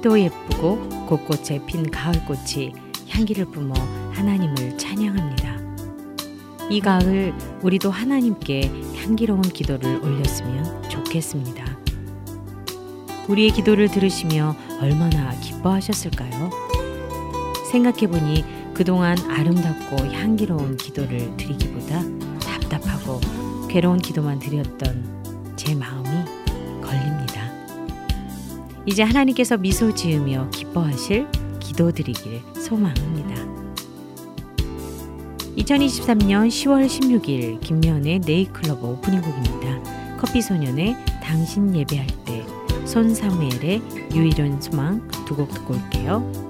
하늘도 예쁘고 곳곳에 핀 가을꽃이 향기를 뿜어 하나님을 찬양합니다. 이 가을 우리도 하나님께 향기로운 기도를 올렸으면 좋겠습니다. 우리의 기도를 들으시며 얼마나 기뻐하셨을까요? 생각해보니 그동안 아름답고 향기로운 기도를 드리기보다 답답하고 괴로운 기도만 드렸던 이제 하나님께서 미소 지으며 기뻐하실 기도 드리길 소망합니다. 2023년 10월 16일 김면의 네이클럽 오프닝 곡입니다. 커피소년의 당신 예배할 때 손사무엘의 유일한 소망 두 곡 듣고 올게요.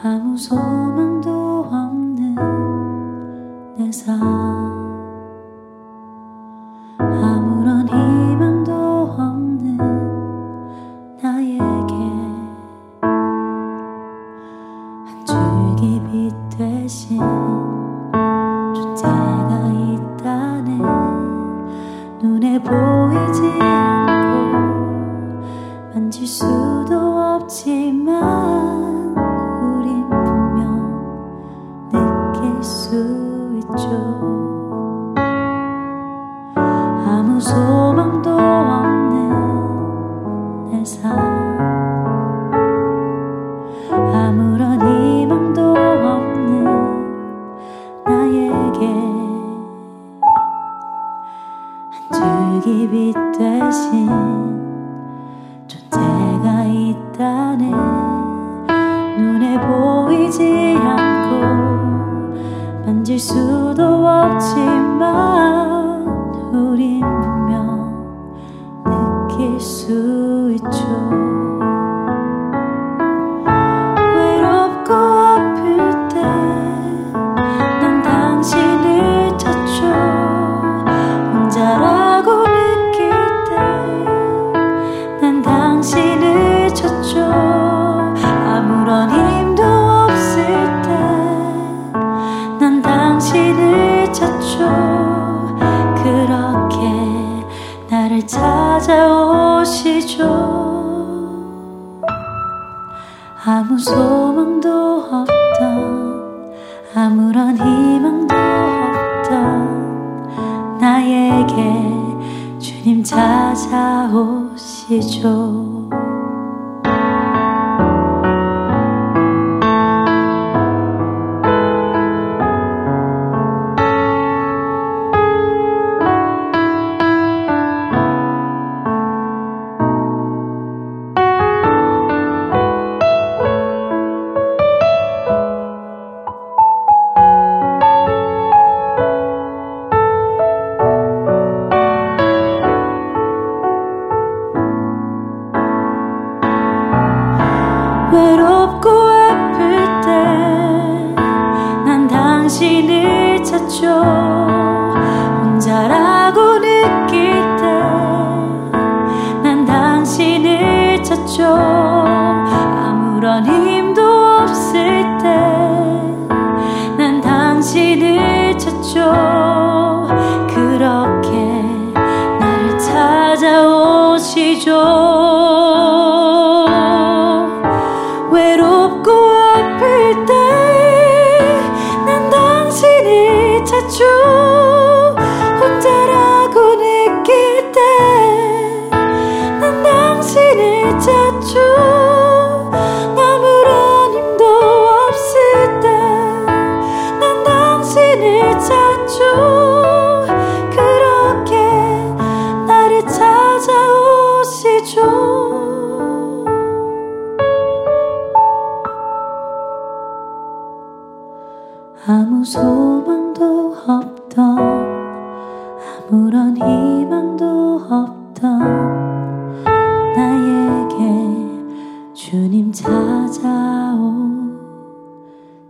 아무 소망도 없는 내 삶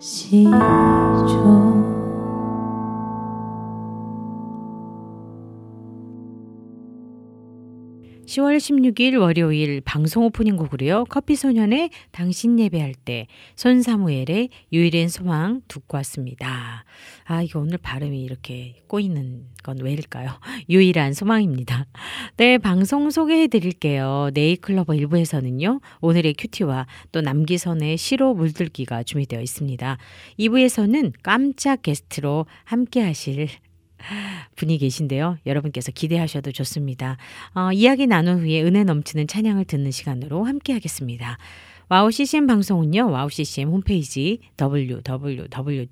찾아 10월 16일 월요일 방송 오프닝 곡으로요. 커피소년의 당신 예배할 때 손사무엘의 유일한 소망 듣고 왔습니다. 아 이거 오늘 발음이 이렇게 꼬이는 건 왜일까요? 유일한 소망입니다. 네 방송 소개해 드릴게요. 네이클로버 1부에서는요. 오늘의 큐티와 또 남기선의 시로 물들기가 준비되어 있습니다. 2부에서는 깜짝 게스트로 함께 하실 분이 계신데요. 여러분께서 기대하셔도 좋습니다. 어, 이야기 나눈 후에 은혜 넘치는 찬양을 듣는 시간으로 함께 하겠습니다. 와우 CCM 방송은요. 와우 CCM 홈페이지 www.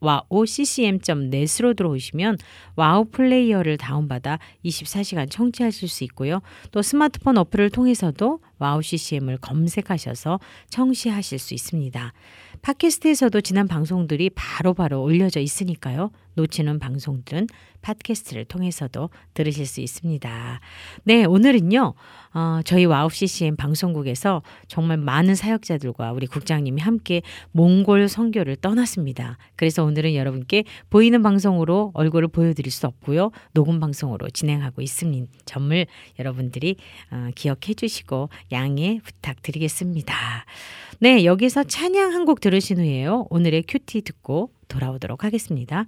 wowccm.net으로 들어오시면 와우 플레이어를 다운받아 24시간 청취하실 수 있고요. 또 스마트폰 어플을 통해서도 와우 CCM을 검색하셔서 청취하실 수 있습니다. 팟캐스트에서도 지난 방송들이 바로바로 올려져 있으니까요. 놓치는 방송들은 팟캐스트를 통해서도 들으실 수 있습니다. 네, 오늘은요. 어, 저희 와우 CCM 방송국에서 정말 많은 사역자들과 우리 국장님이 함께 몽골 선교를 떠났습니다. 그래서 오늘은 여러분께 보이는 방송으로 얼굴을 보여드릴 수 없고요. 녹음 방송으로 진행하고 있습니다. 점을 여러분들이 어, 기억해 주시고 양해 부탁드리겠습니다. 네, 여기서 찬양 한 곡 들으신 후에요. 오늘의 큐티 듣고 돌아오도록 하겠습니다.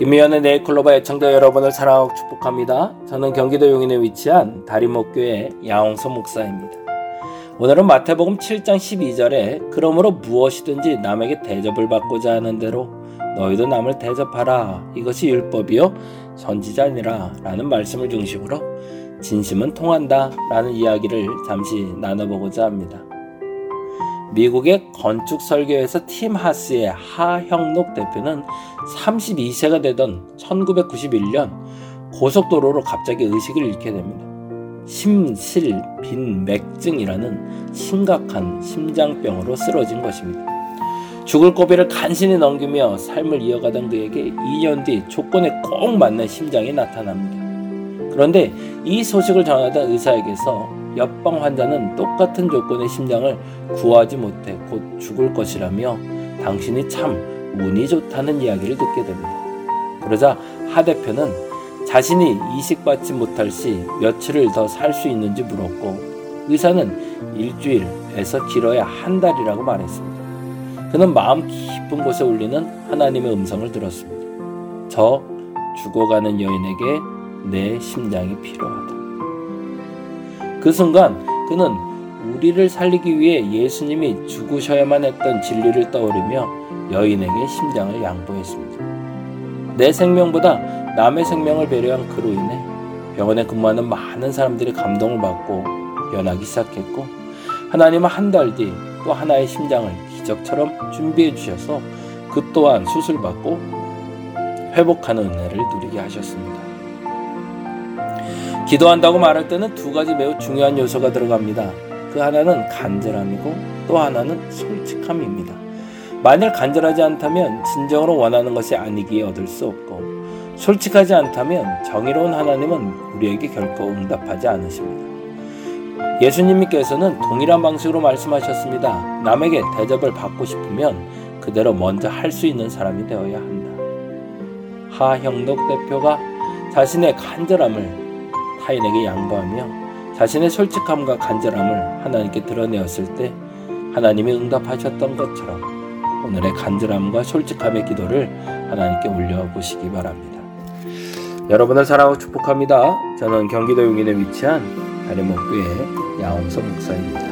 김미연의 네이클로바 애청자 여러분을 사랑하고 축복합니다. 저는 경기도 용인에 위치한 다리목교회 야홍서 목사입니다. 오늘은 마태복음 7장 12절에 그러므로 무엇이든지 남에게 대접을 받고자 하는 대로 너희도 남을 대접하라 이것이 율법이요 선지자니라 라는 말씀을 중심으로 진심은 통한다 라는 이야기를 잠시 나눠보고자 합니다. 미국의 건축 설계회사 팀 하스의 하형록 대표는 32세가 되던 1991년 고속도로로 갑자기 의식을 잃게 됩니다. 심실빈맥증이라는 심각한 심장병으로 쓰러진 것입니다. 죽을 고비를 간신히 넘기며 삶을 이어가던 그에게 2년 뒤 조건에 꼭 맞는 심장이 나타납니다. 그런데 이 소식을 전하던 의사에게서 옆방 환자는 똑같은 조건의 심장을 구하지 못해 곧 죽을 것이라며 당신이 참 운이 좋다는 이야기를 듣게 됩니다. 그러자 하 대표는 자신이 이식받지 못할 시 며칠을 더 살 수 있는지 물었고 의사는 일주일에서 길어야 한 달이라고 말했습니다. 그는 마음 깊은 곳에 울리는 하나님의 음성을 들었습니다. 저 죽어가는 여인에게 내 심장이 필요하다. 그 순간 그는 우리를 살리기 위해 예수님이 죽으셔야만 했던 진리를 떠오르며 여인에게 심장을 양보했습니다. 내 생명보다 남의 생명을 배려한 그로 인해 병원에 근무하는 많은 사람들이 감동을 받고 변하기 시작했고 하나님은 한 달 뒤 또 하나의 심장을 기적처럼 준비해 주셔서 그 또한 수술받고 회복하는 은혜를 누리게 하셨습니다. 기도한다고 말할 때는 두 가지 매우 중요한 요소가 들어갑니다. 그 하나는 간절함이고 또 하나는 솔직함입니다. 만일 간절하지 않다면 진정으로 원하는 것이 아니기에 얻을 수 없고 솔직하지 않다면 정의로운 하나님은 우리에게 결코 응답하지 않으십니다. 예수님께서는 동일한 방식으로 말씀하셨습니다. 남에게 대접을 받고 싶으면 그대로 먼저 할 수 있는 사람이 되어야 한다. 하형덕 대표가 자신의 간절함을 타인에게 양보하며 자신의 솔직함과 간절함을 하나님께 드러내었을 때 하나님이 응답하셨던 것처럼 오늘의 간절함과 솔직함의 기도를 하나님께 올려보시기 바랍니다. 여러분을 사랑하고 축복합니다. 저는 경기도 용인에 위치한 다리목교회 야홍서 목사입니다.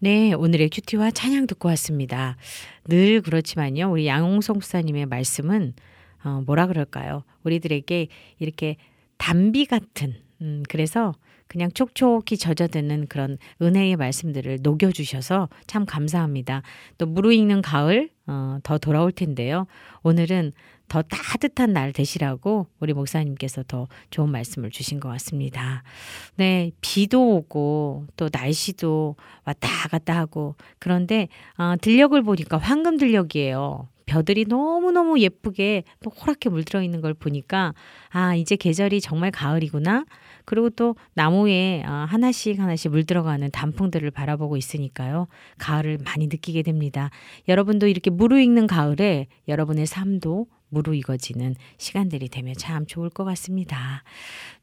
네, 오늘의 큐티와 찬양 듣고 왔습니다. 늘 그렇지만요, 우리 양홍성 목사님의 말씀은 어, 뭐라 그럴까요? 우리들에게 이렇게 담비 같은, 음, 그래서 그냥 촉촉히 젖어드는 그런 은혜의 말씀들을 녹여주셔서 참 감사합니다. 또 무르익는 가을 어, 더 돌아올 텐데요. 오늘은 더 따뜻한 날 되시라고 우리 목사님께서 더 좋은 말씀을 주신 것 같습니다. 네, 비도 오고 또 날씨도 왔다 갔다 하고 그런데 어, 들녘을 보니까 황금 들녘이에요. 벼들이 너무너무 예쁘게 또 호랗게 물들어 있는 걸 보니까 아, 이제 계절이 정말 가을이구나. 그리고 또 나무에 어, 하나씩 하나씩 물들어가는 단풍들을 바라보고 있으니까요. 가을을 많이 느끼게 됩니다. 여러분도 이렇게 무르익는 가을에 여러분의 삶도 무르익어지는 시간들이 되면 참 좋을 것 같습니다.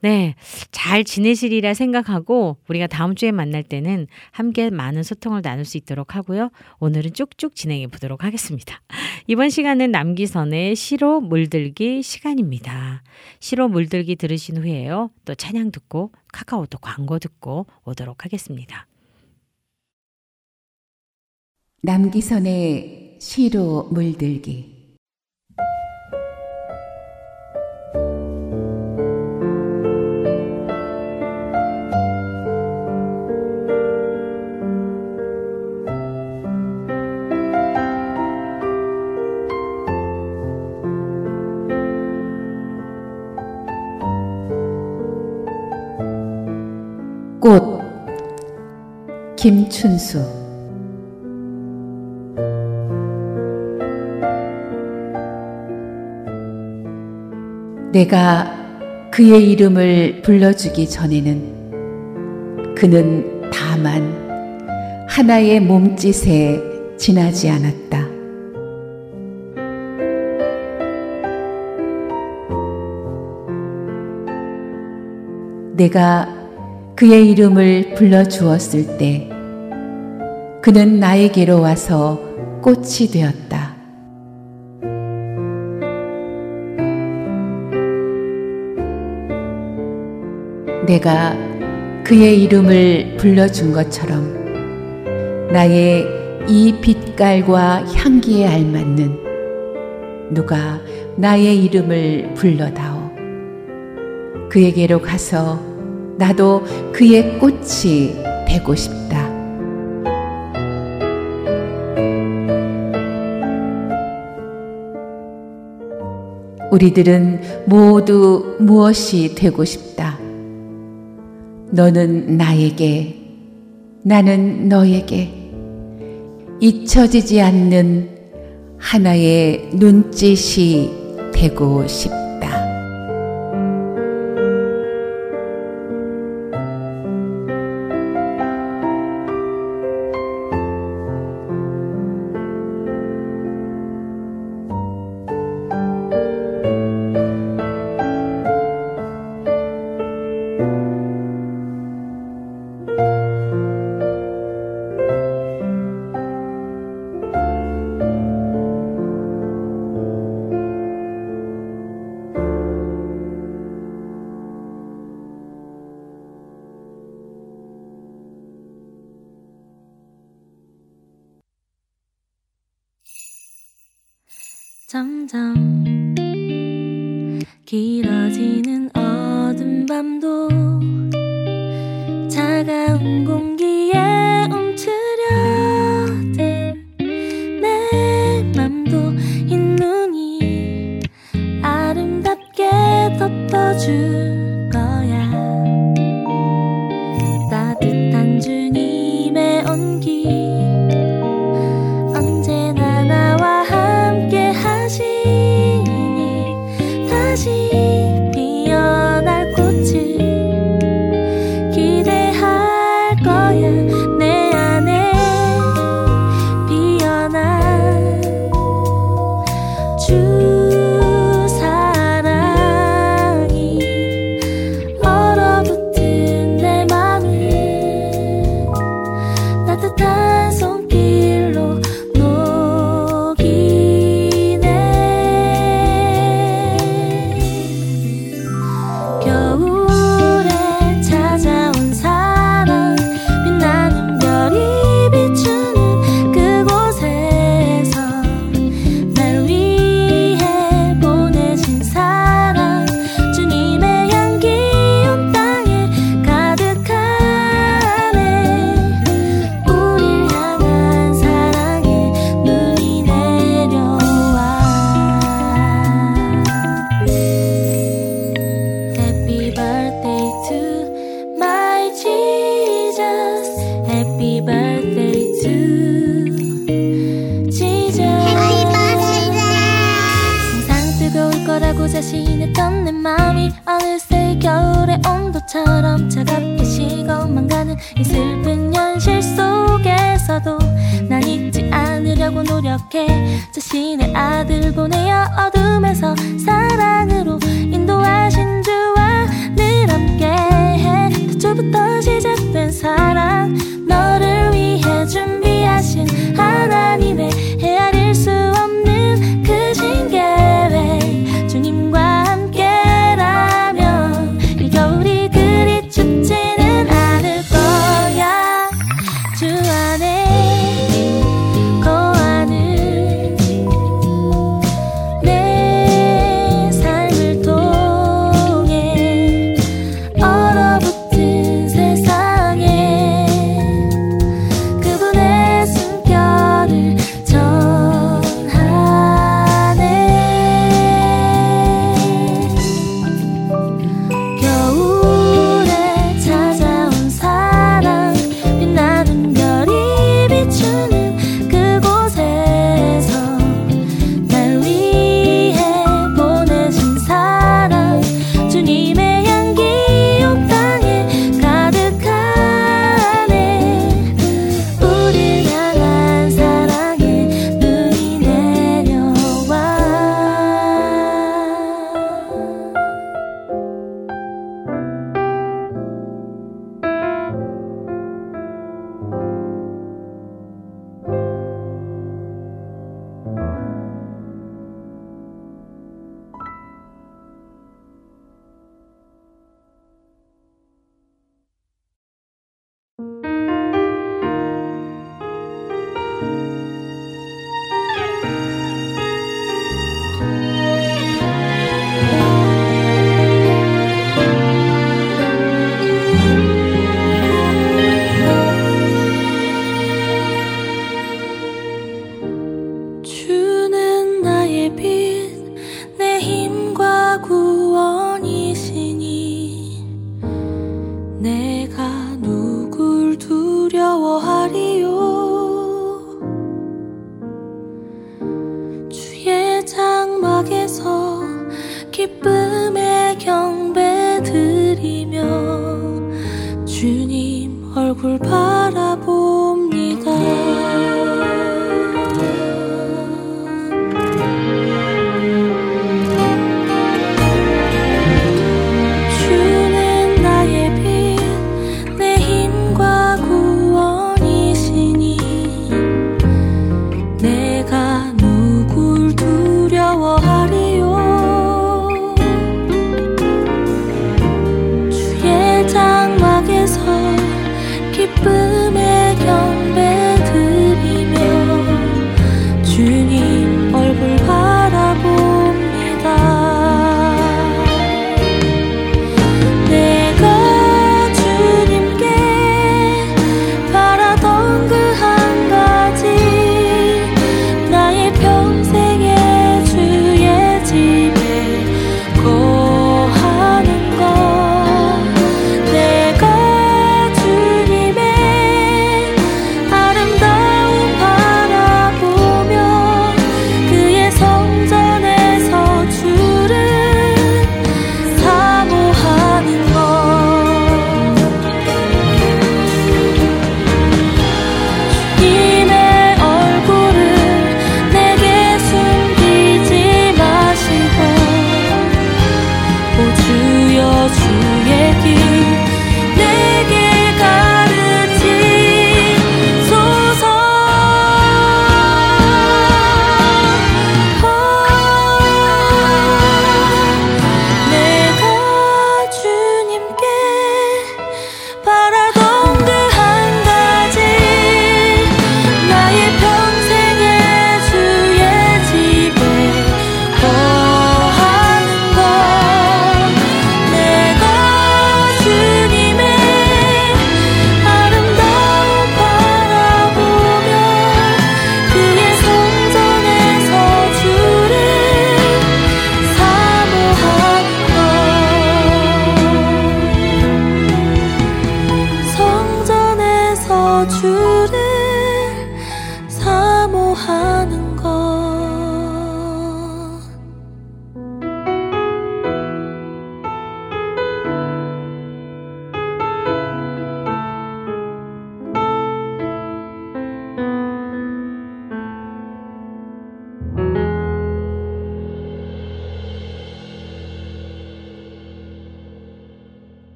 네. 잘 지내시리라 생각하고 우리가 다음 주에 만날 때는 함께 많은 소통을 나눌 수 있도록 하고요. 오늘은 쭉쭉 진행해 보도록 하겠습니다. 이번 시간은 남기선의 시로 물들기 시간입니다. 시로 물들기 들으신 후에요. 또 찬양 듣고 카카오톡 광고 듣고 오도록 하겠습니다. 남기선의 시로 물들기 꽃 김춘수 내가 그의 이름을 불러주기 전에는 그는 다만 하나의 몸짓에 지나지 않았다. 내가 그의 이름을 불러주었을 때 그는 나에게로 와서 꽃이 되었다. 내가 그의 이름을 불러준 것처럼 나의 이 빛깔과 향기에 알맞는 누가 나의 이름을 불러다오. 그에게로 가서 나도 그의 꽃이 되고 싶다. 우리들은 모두 무엇이 되고 싶다. 너는 나에게, 나는 너에게 잊혀지지 않는 하나의 눈짓이 되고 싶다.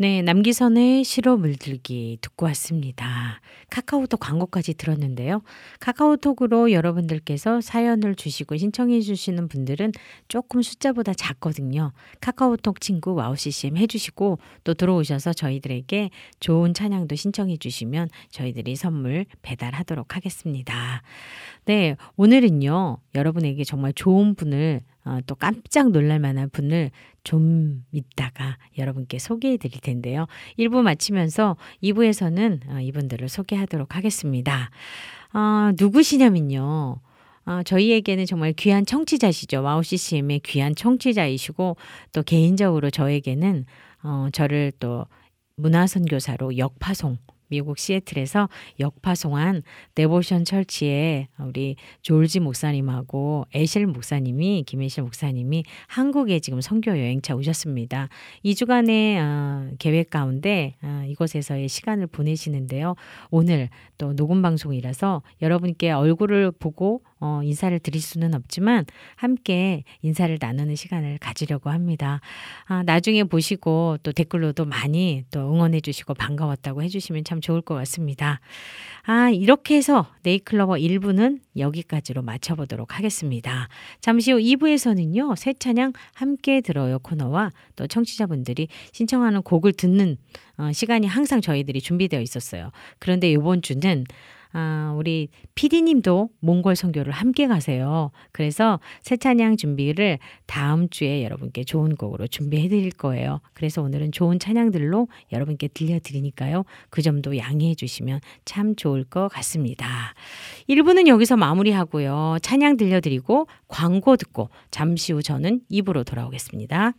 네, 남기선의 시로 물들기 듣고 왔습니다. 카카오톡 광고까지 들었는데요. 카카오톡으로 여러분들께서 사연을 주시고 신청해 주시는 분들은 조금 숫자보다 작거든요. 카카오톡 친구 와우 CCM 해주시고 또 들어오셔서 저희들에게 좋은 찬양도 신청해 주시면 저희들이 선물 배달하도록 하겠습니다. 네, 오늘은요, 여러분에게 정말 좋은 분을 어, 또 깜짝 놀랄 만한 분을 좀 이따가 여러분께 소개해 드릴 텐데요. 1부 마치면서 2부에서는 어, 이분들을 소개하도록 하겠습니다. 어, 누구시냐면요. 어, 저희에게는 정말 귀한 청취자시죠. 와우 CCM의 귀한 청취자이시고 또 개인적으로 저에게는 어, 저를 또 문화선교사로 역파송 미국 시애틀에서 역파송한 네보션 철치의 우리 조지 목사님하고 애실 목사님이 김애실 목사님이 한국에 지금 선교 여행차 오셨습니다. 2주간의 어, 계획 가운데 어, 이곳에서의 시간을 보내시는데요. 오늘 또 녹음 방송이라서 여러분께 얼굴을 보고 어, 인사를 드릴 수는 없지만 함께 인사를 나누는 시간을 가지려고 합니다. 아, 나중에 보시고 또 댓글로도 많이 또 응원해 주시고 반가웠다고 해 주시면 참 좋을 것 같습니다. 아, 이렇게 해서 네이클로버 1부는 여기까지로 마쳐보도록 하겠습니다. 잠시 후 2부에서는요, 새 찬양 함께 들어요 코너와 또 청취자분들이 신청하는 곡을 듣는 어, 시간이 항상 저희들이 준비되어 있었어요. 그런데 이번 주는 아, 우리 피디님도 몽골 선교를 함께 가세요. 그래서 새 찬양 준비를 다음 주에 여러분께 좋은 곡으로 준비해 드릴 거예요. 그래서 오늘은 좋은 찬양들로 여러분께 들려드리니까요. 그 점도 양해해 주시면 참 좋을 것 같습니다. 1부는 여기서 마무리하고요. 찬양 들려드리고 광고 듣고 잠시 후 저는 2부로 돌아오겠습니다.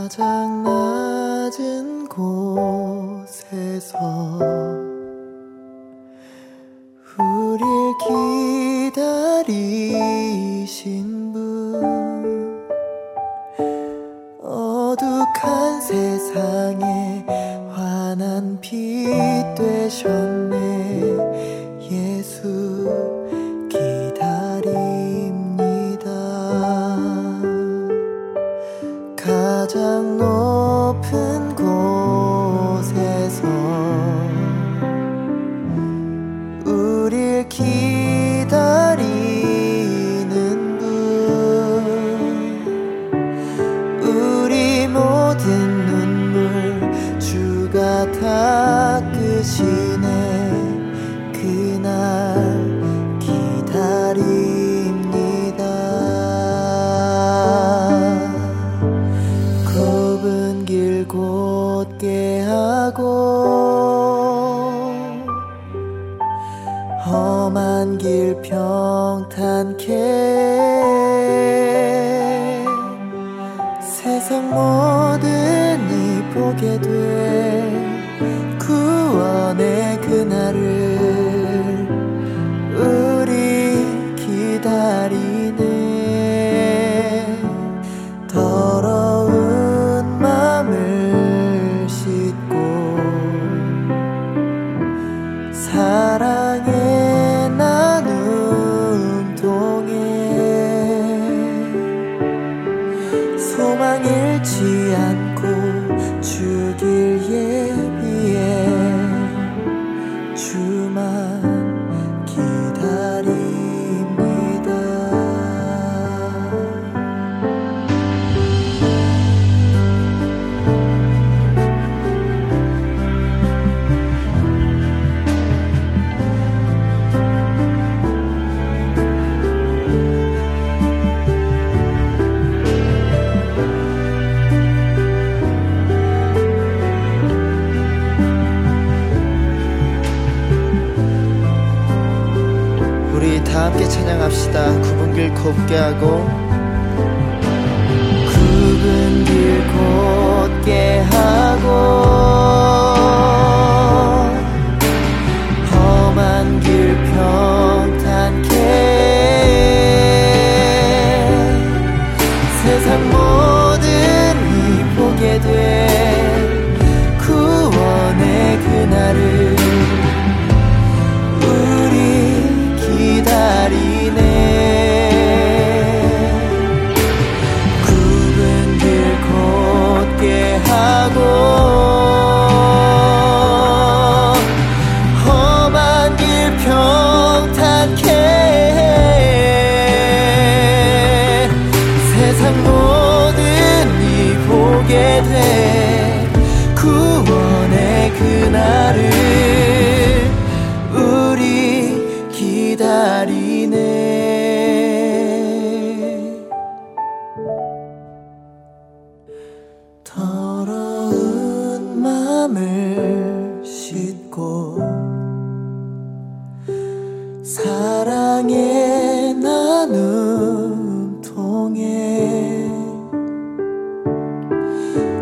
가장 낮은 곳에서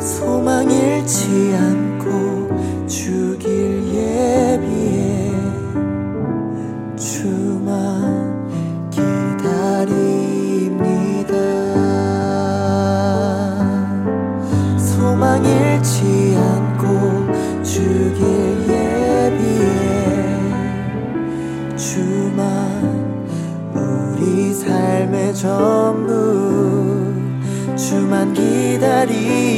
소망 잃지 않고 죽일 예비해 주만 기다립니다. 소망 잃지 않고 죽일 예비해 주만 우리 삶의 전부 주만 기다리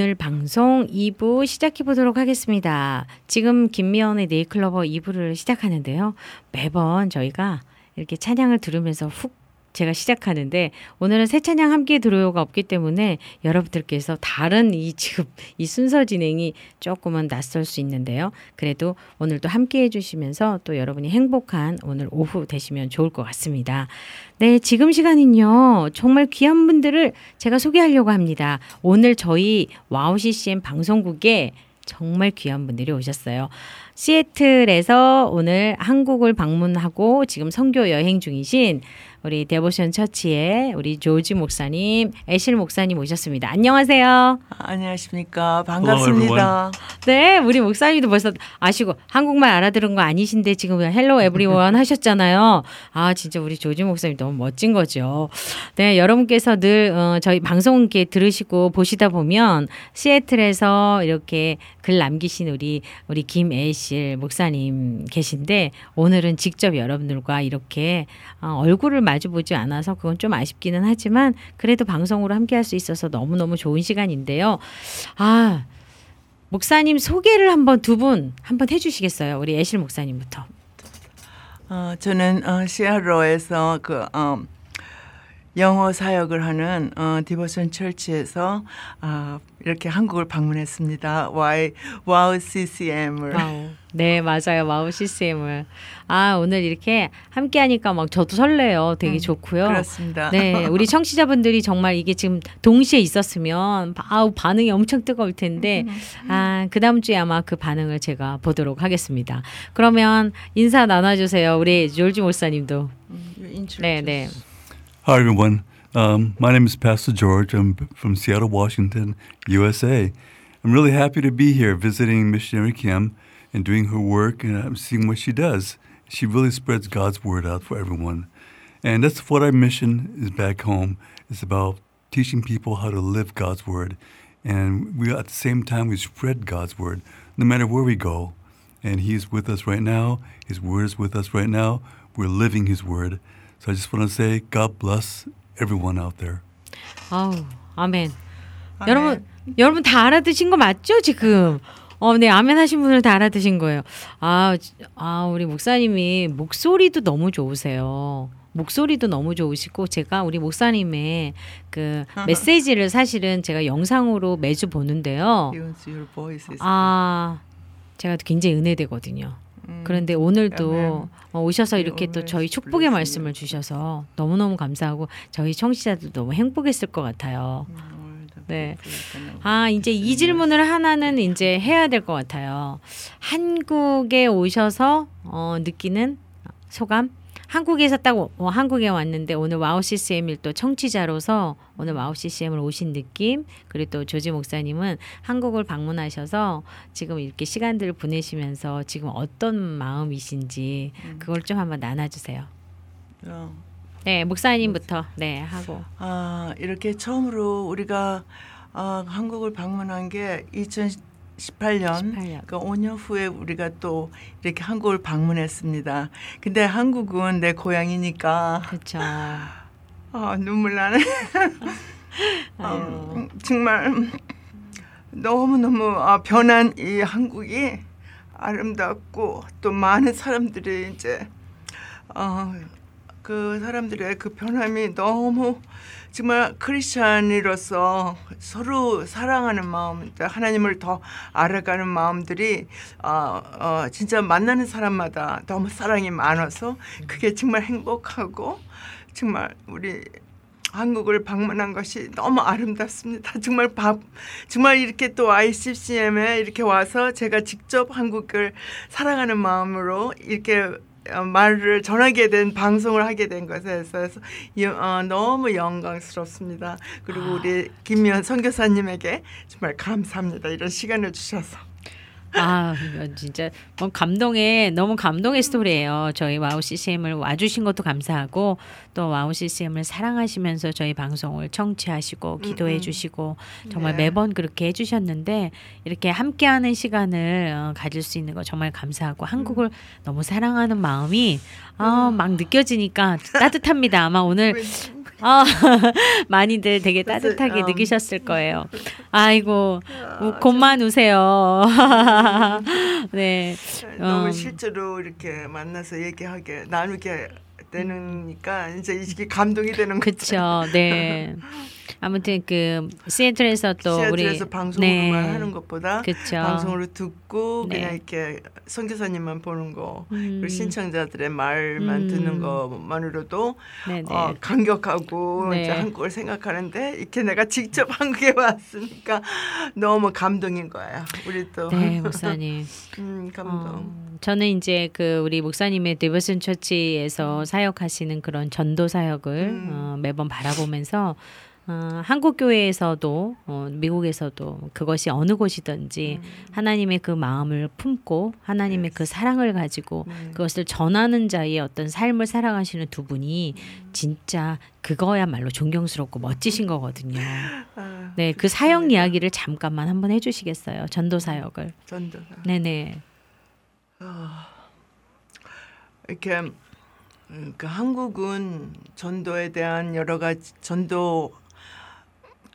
오늘 방송 2부 시작해 보도록 하겠습니다. 지금 김미연의 네이클로버 2부를 시작하는데요. 매번 저희가 이렇게 찬양을 들으면서 훅 제가 시작하는데 오늘은 새 찬양 함께 들어요가 없기 때문에 여러분들께서 다른 이 지금 이 순서 진행이 조금은 낯설 수 있는데요. 그래도 오늘도 함께 해주시면서 또 여러분이 행복한 오늘 오후 되시면 좋을 것 같습니다. 네, 지금 시간은요, 정말 귀한 분들을 제가 소개하려고 합니다. 오늘 저희 와우 CCM 방송국에 정말 귀한 분들이 오셨어요. 시애틀에서 오늘 한국을 방문하고 지금 선교 여행 중이신 우리 Devotion Church의 우리 조지 목사님, 애실 목사님 오셨습니다. 안녕하세요. 안녕하십니까. 반갑습니다. 네, 우리 목사님도 벌써 아시고 한국말 알아들은 거 아니신데 지금 hello everyone 하셨잖아요. 아, 진짜 우리 조지 목사님 너무 멋진 거죠. 네, 여러분께서 늘 어, 저희 방송 이렇게 들으시고 보시다 보면 시애틀에서 이렇게 글 남기신 우리 우리 김애실 목사님 계신데 오늘은 직접 여러분들과 이렇게 어, 얼굴을 마주 보지 않아서 그건 좀 아쉽기는 하지만 그래도 방송으로 함께 할 수 있어서 너무너무 좋은 시간인데요. 아, 목사님 소개를 한번 두 분 한번 해 주시겠어요? 우리 애실 목사님부터. 어, 저는 어, 시애틀에서 그 어, 영어 사역을 하는 어, Devotion Church에서 어, 이렇게 한국을 방문했습니다. Y 와우 CCM을. 와우. 네 맞아요 와우 CCM을. 아 오늘 이렇게 함께 하니까 막 저도 설레요. 되게 음, 좋고요. 그렇습니다. 네 우리 청취자분들이 정말 이게 지금 동시에 있었으면 아우 반응이 엄청 뜨거울 텐데 아 그 다음 주에 아마 그 반응을 제가 보도록 하겠습니다. 그러면 인사 나눠 주세요. 우리 졸지 목사님도. 네 네. Hi, everyone. Um, my name is Pastor George. I'm from Seattle, Washington, USA. I'm really happy to be here visiting Missionary Kim and doing her work and I'm seeing what she does. She really spreads God's word out for everyone. And that's what our mission is back home. It's about teaching people how to live God's word. And we at the same time we spread God's word no matter where we go. And He's with us right now. His word is with us right now. We're living His word. So I just want to say God bless everyone out there. 아우 아멘. 여러분 여러분 다 알아드신 거 맞죠 지금? 어, 네 아멘 하신 분을 다 알아드신 거예요. 아, 지- 아 우리 목사님이 목소리도 너무 좋으세요. 목소리도 너무 좋으시고 제가 우리 목사님의 그 메시지를 사실은 제가 영상으로 매주 보는데요. 아, 제가 굉장히 은혜되거든요. 그런데 오늘도 어, 오셔서 이렇게 또 저희 축복의 말씀을 주셔서 너무너무 감사하고 저희 청취자들 너무 행복했을 것 같아요. 네. 아, 이제 이 질문을 하나는 이제 해야 될 것 같아요. 한국에 오셔서 어, 느끼는 소감? 한국에서 딱 어, 한국에 왔는데 오늘 와우 CCM일 또 청취자로서 오늘 와우 CCM을 오신 느낌 그리고 또 조지 목사님은 한국을 방문하셔서 지금 이렇게 시간들을 보내시면서 지금 어떤 마음이신지 그걸 좀 한번 나눠주세요. 어, 네 목사님부터 네 하고. 아, 이렇게 처음으로 우리가 어, 한국을 방문한 게 2018년, 그러니까 5년 후에 우리가 또 이렇게 한국을 방문했습니다. 근데 한국은 내 고향이니까 그렇죠. 아, 눈물 나네. 어, 정말 너무너무 아, 변한 이 한국이 아름답고 또 많은 사람들이 이제 어, 그 사람들의 그 변함이 너무 정말 크리스찬으로서 서로 사랑하는 마음, 하나님을 더 알아가는 마음들이 어, 어, 진짜 만나는 사람마다 너무 사랑이 많아서 그게 정말 행복하고 정말 우리 한국을 방문한 것이 너무 아름답습니다. 정말 밥, 정말 이렇게 또 ICCM에 이렇게 와서 제가 직접 한국을 사랑하는 마음으로 이렇게 어, 말을 전하게 된 방송을 하게 된 것에 여- 어, 너무 영광스럽습니다. 그리고 우리 김미현 선교사님에게 정말 감사합니다. 이런 시간을 주셔서. 아, 이건 진짜 뭐 감동의 너무 감동의 스토리예요. 저희 와우 CCM을 와주신 것도 감사하고 또 와우 CCM을 사랑하시면서 저희 방송을 청취하시고 기도해 음. 주시고 정말 네. 매번 그렇게 해주셨는데 이렇게 함께하는 시간을 어, 가질 수 있는 거 정말 감사하고 한국을 음. 너무 사랑하는 마음이 아, 막 느껴지니까 따뜻합니다. 아마 오늘 아, 많이들 되게 따뜻하게 음. 느끼셨을 거예요. 아이고, 우- 곰만 우세요. 네. 너무 음, 실제로 이렇게 만나서 얘기하게 나누게 되니까 이제 이게 감동이 되는 거죠. 그렇죠. 네. 아무튼 그 시애틀에서 또 우리 시애틀에서 방송으로만 네. 하는 것보다 그쵸. 방송으로 듣고 네. 그냥 이렇게 선교사님만 보는 거 음. 그리고 신청자들의 말만 음. 듣는 것만으로도 네, 네. 어, 감격하고 네. 이제 한국을 생각하는데 이렇게 내가 직접 한국에 왔으니까 너무 감동인 거야. 우리 또 네, 목사님. 음, 감동. 어, 저는 이제 그 우리 목사님의 디버슨 음. 처치에서 사역하시는 그런 전도 사역을 어, 매번 바라보면서 어, 한국 교회에서도 어, 미국에서도 그것이 어느 곳이든지 음. 하나님의 그 마음을 품고 하나님의 그 사랑을 가지고 네. 그것을 전하는 자의 어떤 삶을 살아가시는 두 분이 음. 진짜 그거야말로 존경스럽고 멋지신 거거든요. 아, 네, 그 사역 이야기를 잠깐만 한번 해주시겠어요? 전도 사역을. 전도. 네네. 아, 이렇게 음, 그 한국은 전도에 대한 여러 가지 전도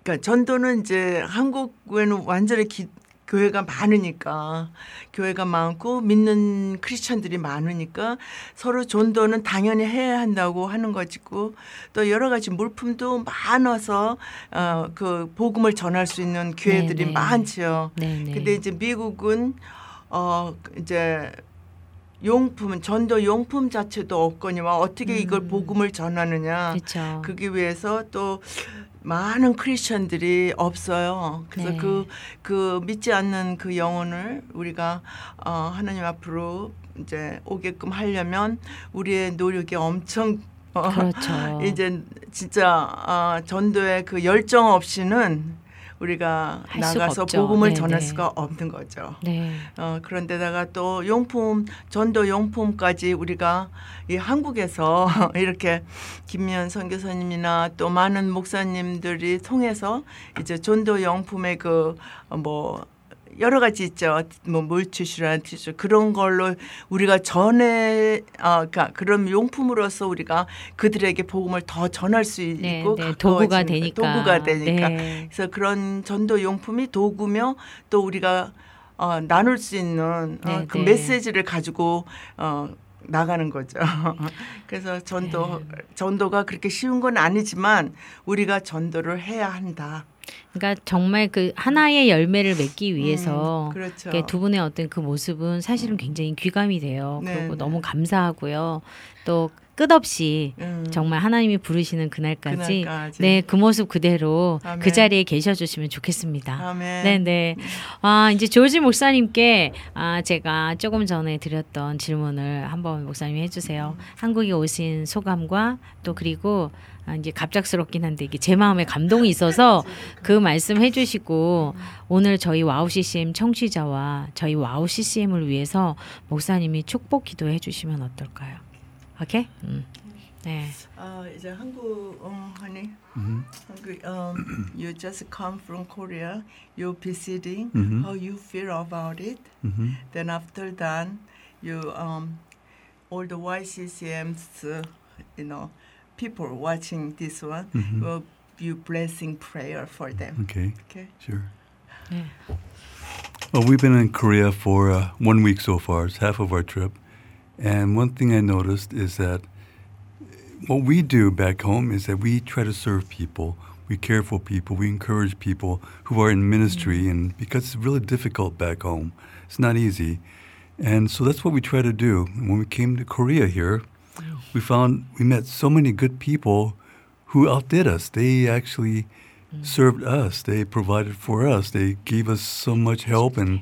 그러니까 전도는 이제 한국에는 완전히 기, 교회가 많으니까 교회가 많고 믿는 크리스천들이 많으니까 서로 전도는 당연히 해야 한다고 하는 것이고 또 여러 가지 물품도 많아서 어, 그 복음을 전할 수 있는 교회들이 네, 네. 많지요. 네네. 근데 이제 미국은 어 이제 용품 전도 용품 자체도 없거니와 어떻게 이걸 복음을 전하느냐 음. 그쵸. 그기 위해서 또 많은 크리스천들이 없어요. 그래서 네. 그, 그 믿지 않는 그 영혼을 우리가 어, 하나님 앞으로 이제 오게끔 하려면 우리의 노력이 엄청 어, 그렇죠. 이제 진짜 어, 전도의 그 열정 없이는 우리가 나가서. 복음을 네, 전할 네. 수가 없는 거죠. 네. 어, 그런데다가 또 용품, 전도 용품까지 우리가 이 한국에서 이렇게 김미연 선교사님이나 또 많은 목사님들이 통해서 이제 전도 용품의 그 뭐 여러 가지 있죠. 뭐 물티슈나 티슈 그런 걸로 우리가 전에 어, 그러니까 그런 용품으로서 우리가 그들에게 복음을 더 전할 수 있고 네, 네. 도구가 거- 되니까. 도구가 되니까 네. 그래서 그런 전도 용품이 도구며 또 우리가 어, 나눌 수 있는 어, 네, 그 네. 메시지를 가지고 어, 나가는 거죠. 그래서 전도 네. 전도가 그렇게 쉬운 건 아니지만 우리가 전도를 해야 한다. 그러니까 정말 그 하나의 열매를 맺기 위해서 음, 그렇죠. 두 분의 어떤 그 모습은 사실은 굉장히 귀감이 돼요. 네, 그리고 네. 너무 감사하고요. 또 끝없이 음. 정말 하나님이 부르시는 그날까지, 그날까지. 네그 모습 그대로 아멘. 그 자리에 계셔 주시면 좋겠습니다. 아멘. 네, 네. 아, 이제 조지 목사님께 아, 제가 조금 전에 드렸던 질문을 한번 목사님이 해 주세요. 한국에 오신 소감과 또 그리고 아, 이제 갑작스럽긴 한데 이게 제 마음에 감동이 있어서 그 말씀 해주시고 오늘 저희 와우 CCM 청취자와 저희 와우 CCM을 위해서 목사님이 축복 기도해 주시면 어떨까요? 오케이? 음. 네. 아 이제 한국 어, honey. Mhm. 한국 um, you just come from Korea. You visiting. Mhm. How you feel about it? Mhm. Then after that, you um, all the YCCM's, uh, you know, people watching this one Mhm. will be blessing prayer for them. Okay. Okay. Sure. 네. Well, we've been in Korea for uh, one week so far. It's half of our trip. And one thing I noticed is that what we do back home is that we try to serve people. We care for people. We encourage people who are in ministry. And because it's really difficult back home, it's not easy. And so that's what we try to do. And when we came to Korea here, we found we met so many good people who outdid us. They actually served us. They provided for us. They gave us so much help, and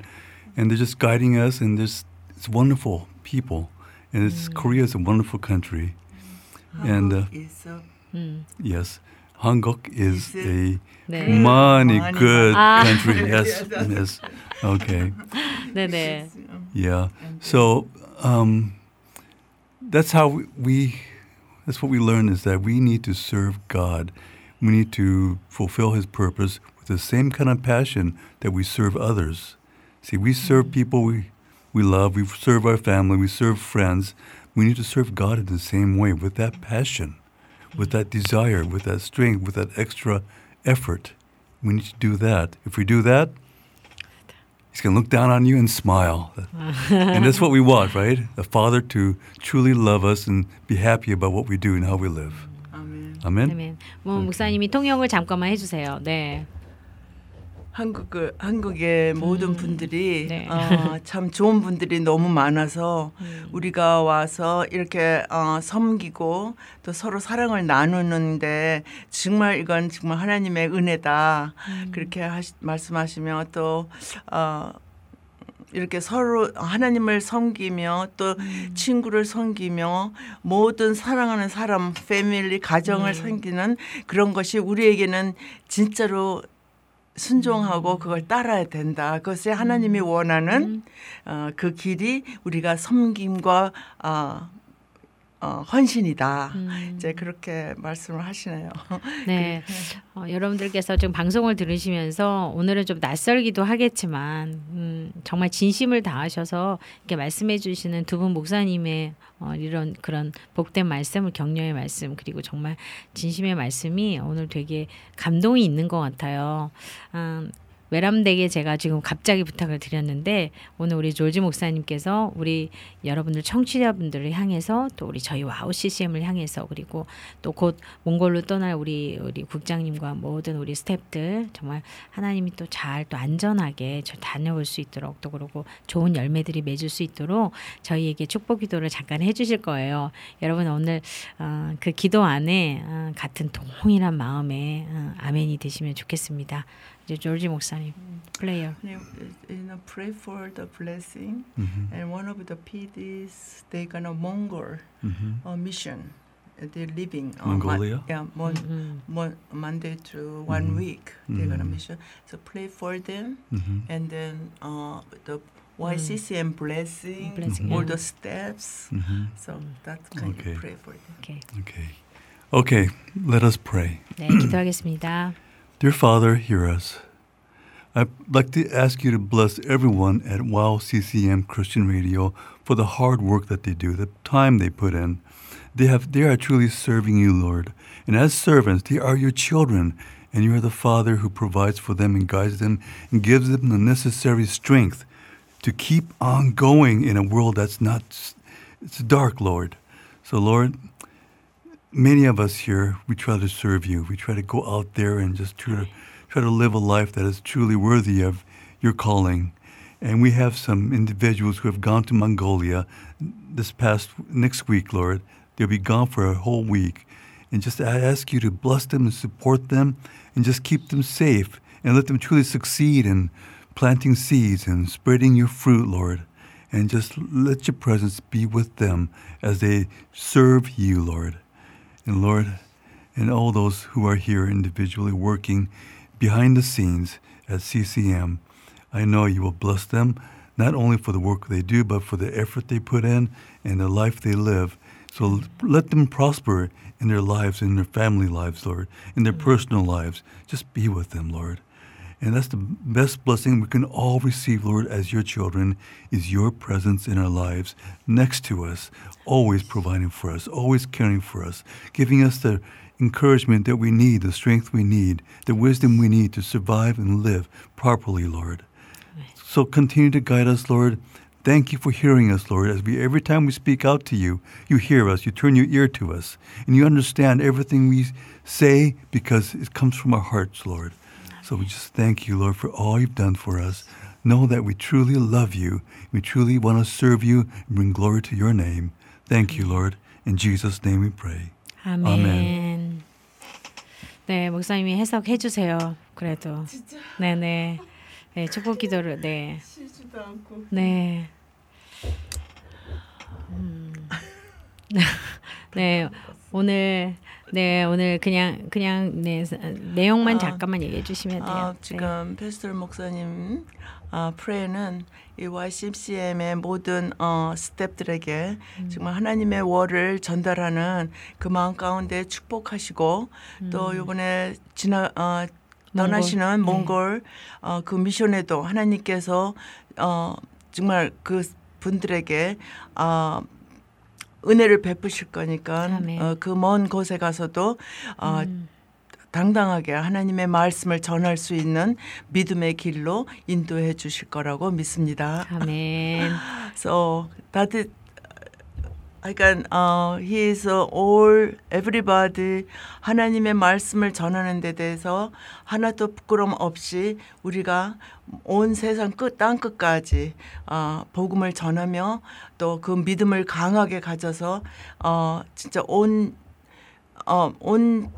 and they're just guiding us. And just it's wonderful people. And it's Korea is a wonderful country. And uh, is uh, 음. yes, Hanguk is a 네. money Money. good Ah. country. Yes, Yes. yes. Okay. 네네. Yeah. So um, that's how we, we. That's what we learn is that we need to serve God. We need to fulfill His purpose with the same kind of passion that we serve others. See, we serve mm-hmm. people we we love. We serve our family. We serve friends. We need to serve God in the same way with that passion, with that mm-hmm. desire, with that strength, with that extra effort. We need to do that. If we do that, He's going to look down on you and smile. and that's what we want, right? The Father to truly love us and be happy about what we do and how we live. 아멘. Amen. 아멘. 뭐 목사님이 통역을 잠깐만 해주세요. 네. 한국을 한국의 모든 음, 분들이 네. 어, 참 좋은 분들이 너무 많아서 음. 우리가 와서 이렇게 어, 섬기고 또 서로 사랑을 나누는데 정말 이건 정말 하나님의 은혜다 음. 그렇게 하시, 말씀하시며 또 어, 이렇게 서로 하나님을 섬기며 또 친구를 섬기며 모든 사랑하는 사람, 패밀리, 가정을 섬기는 그런 것이 우리에게는 진짜로 순종하고 그걸 따라야 된다. 그것이 하나님이 원하는 어, 그 길이 우리가 섬김과 어, 어, 헌신이다. 이제 그렇게 말씀을 하시네요. 네. 어, 여러분들께서 지금 방송을 들으시면서 오늘은 좀 낯설기도 하겠지만 음, 정말 진심을 다하셔서 이렇게 말씀해 주시는 두 분 목사님의 어, 이런 그런 복된 말씀을 격려의 말씀 그리고 정말 진심의 말씀이 오늘 되게 감동이 있는 것 같아요. 음, 외람되게 제가 지금 갑자기 부탁을 드렸는데 오늘 우리 조지 목사님께서 우리 여러분들 청취자분들을 향해서 또 우리 저희 와우 CCM을 향해서 그리고 또 곧 몽골로 떠날 우리 우리 국장님과 모든 우리 스탭들 정말 하나님이 또 잘또 안전하게 저 다녀올 수 있도록 또 그러고 좋은 열매들이 맺을 수 있도록 저희에게 축복 기도를 잠깐 해주실 거예요. 여러분 오늘 어, 그 기도 안에 어, 같은 동일한 마음에 어, 아멘이 되시면 좋겠습니다. 이제 졸지 목사님 플레이어. You know, pray for the blessing, Mhm. and one of the PDs they gonna Mongol Mhm. uh, mission. They're living uh, Mongolia? Mon- yeah, mon- Mhm. mon- Monday to one Mhm. week. They're gonna Mhm. mission. So pray for them, Mhm. and then uh, the YCCM blessing, Blessing, all yeah. the steps. Mhm. So that's kind Okay. of pray for them. Okay. Okay. Okay, let us pray. 네, 기도하겠습니다. Dear Father, hear us. I'd like to ask you to bless everyone at WOW CCM Christian Radio for the hard work that they do, the time they put in. They have they are truly serving you, Lord. And as servants, they are your children, and you are the Father who provides for them and guides them and gives them the necessary strength to keep on going in a world that's not it's dark, Lord. So Lord, many of us here, we try to serve you. We try to go out there and just try to, try to live a life that is truly worthy of your calling. And we have some individuals who have gone to Mongolia this past next week, Lord. They'll be gone for a whole week. And just I ask you to bless them and support them and just keep them safe and let them truly succeed in planting seeds and spreading your fruit, Lord. And just let your presence be with them as they serve you, Lord. And Lord, and all those who are here individually working behind the scenes at CCM, I know you will bless them not only for the work they do, but for the effort they put in and the life they live. So let them prosper in their lives, in their family lives, Lord, in their personal lives. Just be with them, Lord. And that's the best blessing we can all receive, Lord, as your children, is your presence in our lives, next to us, always providing for us, always caring for us, giving us the encouragement that we need, the strength we need, the wisdom we need to survive and live properly, Lord. So continue to guide us, Lord. Thank you for hearing us, Lord. As we every time we speak out to you, you hear us, you turn your ear to us, and you understand everything we say because it comes from our hearts, Lord. So we just thank you, Lord, for all you've done for us. Know that we truly love you. We truly want to serve you and bring glory to your name. Thank you, Lord. In Jesus' name we pray. 아멘. 아멘. 네, 목사님이 해석해 주세요. 그래도. 진짜. 네, 네. 네, 축복 기도를 네. 쉬지도 않고. 네. 음. 네, 오늘 네, 오늘 그냥 그냥 네, 내용만 아, 잠깐만 얘기해 주시면 돼요. 아, 네. 지금 패스터 목사님 아, 프레는 이 YCCM의 모든 어, 스탭들에게 음. 정말 하나님의 월을 전달하는 그 마음 가운데 축복하시고 또 음. 이번에 지나 어, 떠나시는 몽골, 네. 몽골 어, 그 미션에도 하나님께서 어, 정말 그 분들에게 어, 은혜를 베푸실 거니까. 어, 그먼 곳에 가서도 어, 음. 당당하게 하나님의 말씀을 전할 수 있는 믿음의 길로 인도해 주실 거라고 믿습니다. 아멘. So that 그러니까 어, he is all everybody 하나님의 말씀을 전하는 데 대해서 하나도 부끄럼 없이 우리가 온 세상 끝 땅 끝까지 어, 복음을 전하며 또 그 믿음을 강하게 가져서 어, 진짜 온 어, 온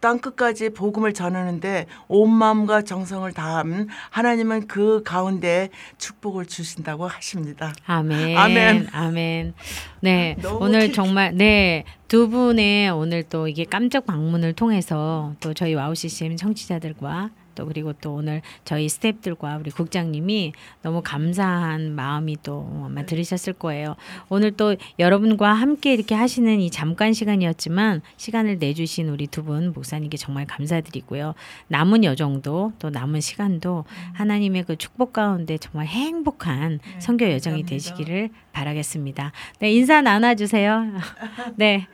땅 끝까지 복음을 전하는데 온 마음과 정성을 다함 하나님은 그 가운데 축복을 주신다고 하십니다. 아멘. 아멘. 아멘. 네. 너무 오늘 기- 정말 네. 두 분의 오늘 또 이게 깜짝 방문을 통해서 또 저희 와우 CCM 청취자들과 또 그리고 또 오늘 저희 스태프들과 우리 국장님이 너무 감사한 마음이 또 아마 들으셨을 거예요. 오늘 또 여러분과 함께 이렇게 하시는 이 잠깐 시간이었지만 시간을 내주신 우리 두 분 목사님께 정말 감사드리고요. 남은 여정도 또 남은 시간도 하나님의 그 축복 가운데 정말 행복한 선교 여정이 되시기를 바라겠습니다. 네, 인사 나눠주세요. 네.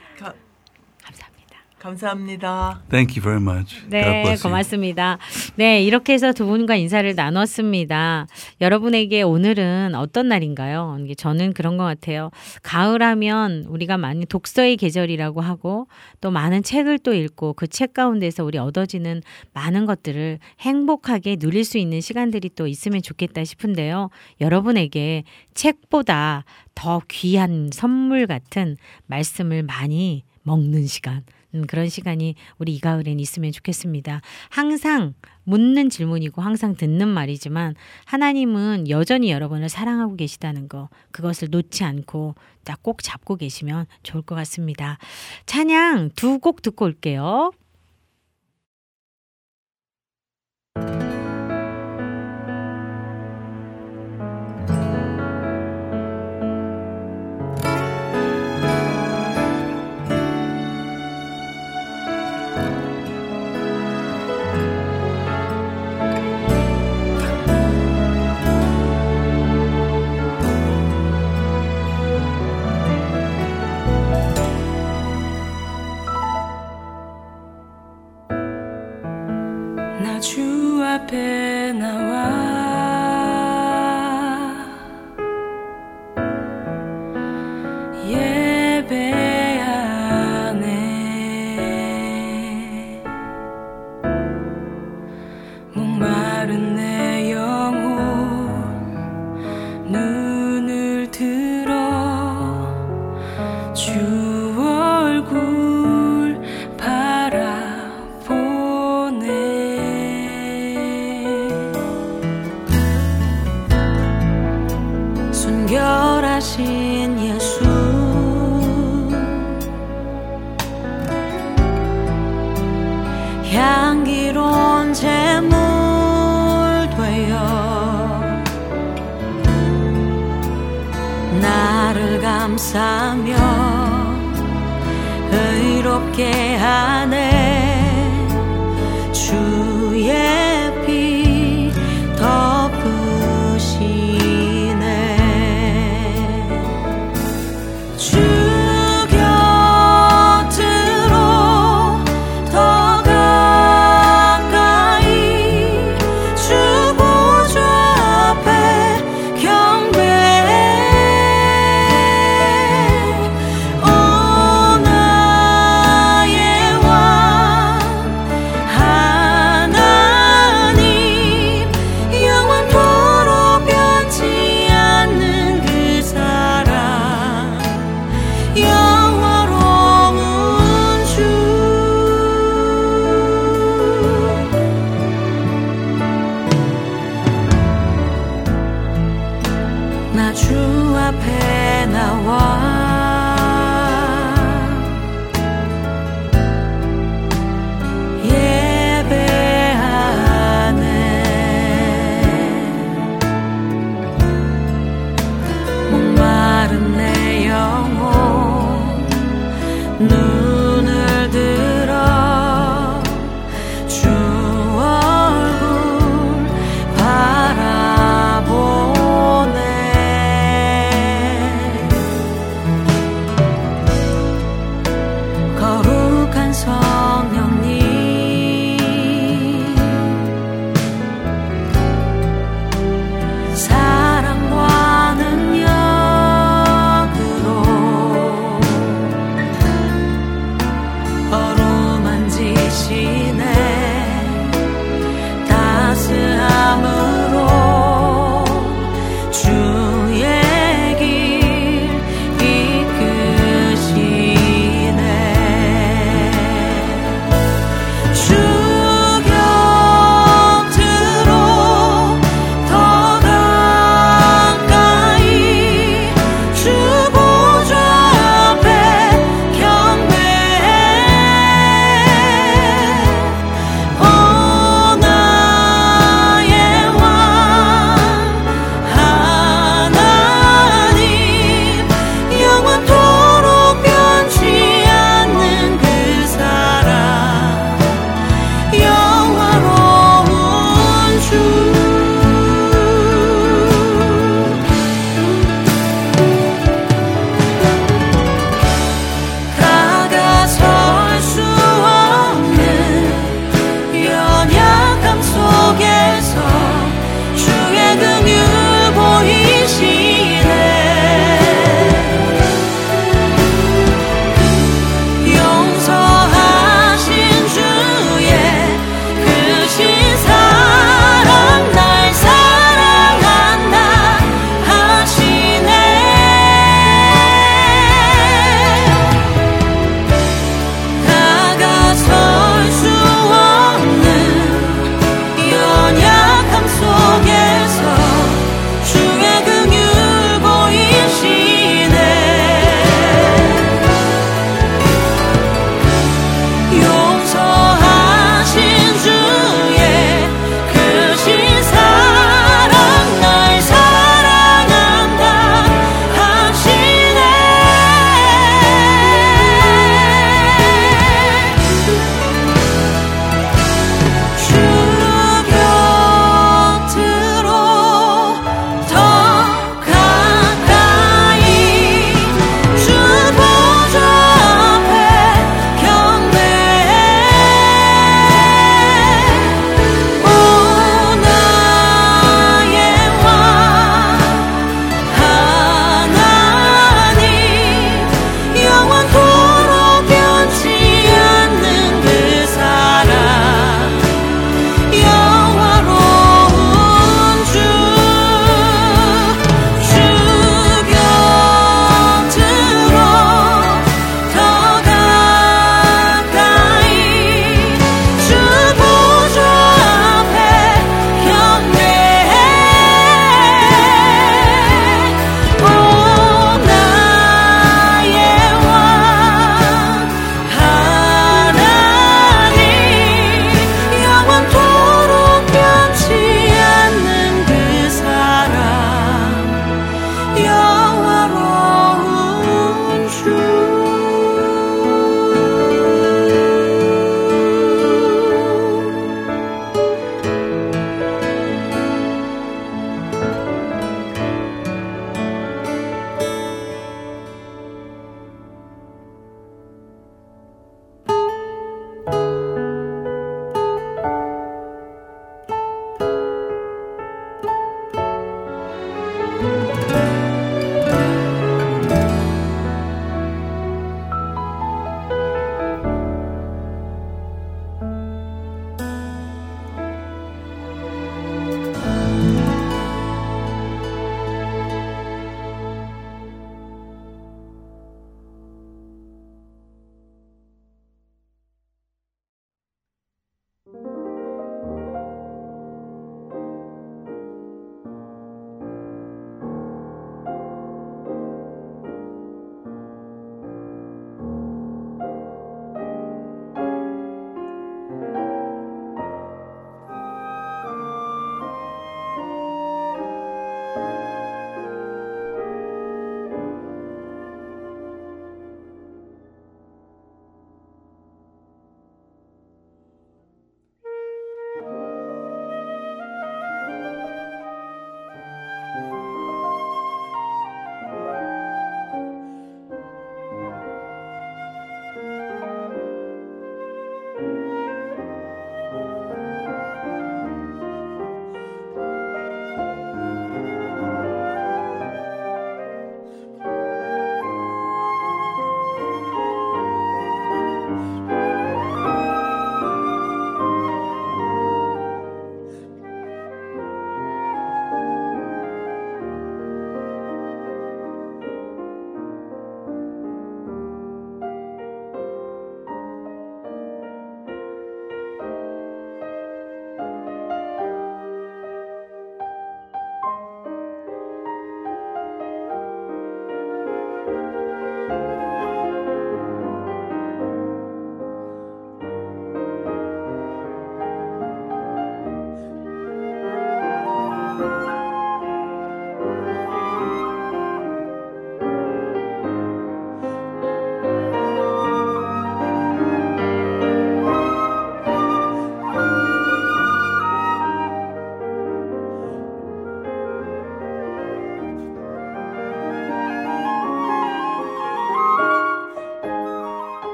가- 감사합니다. Thank you very much. 네. 고맙습니다. 네, 이렇게 해서 두 분과 인사를 나눴습니다. 여러분에게 오늘은 어떤 날인가요? 저는 그런 것 같아요. 가을하면 우리가 많이 독서의 계절이라고 하고 또 많은 책을 또 읽고 그 책 가운데서 우리 얻어지는 많은 것들을 행복하게 누릴 수 있는 시간들이 또 있으면 좋겠다 싶은데요. 여러분에게 책보다 더 귀한 선물 같은 말씀을 많이 먹는 시간. 음, 그런 시간이 우리 이 가을엔 있으면 좋겠습니다. 항상 묻는 질문이고 항상 듣는 말이지만 하나님은 여전히 여러분을 사랑하고 계시다는 거 그것을 놓지 않고 딱 꼭 잡고 계시면 좋을 것 같습니다. 찬양 두 곡 듣고 올게요. 주 순결하신 예수. 향기로운 제물 되어 나를 감싸며 의롭게 하네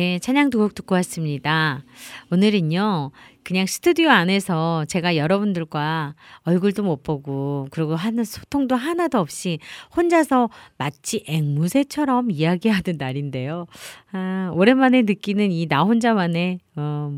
네, 찬양 두 곡 듣고 왔습니다. 오늘은요, 그냥 스튜디오 안에서 제가 여러분들과 얼굴도 못 보고, 그리고 하는 소통도 하나도 없이 혼자서 마치 앵무새처럼 이야기하던 날인데요. 아, 오랜만에 느끼는 이 나 혼자만의, 어,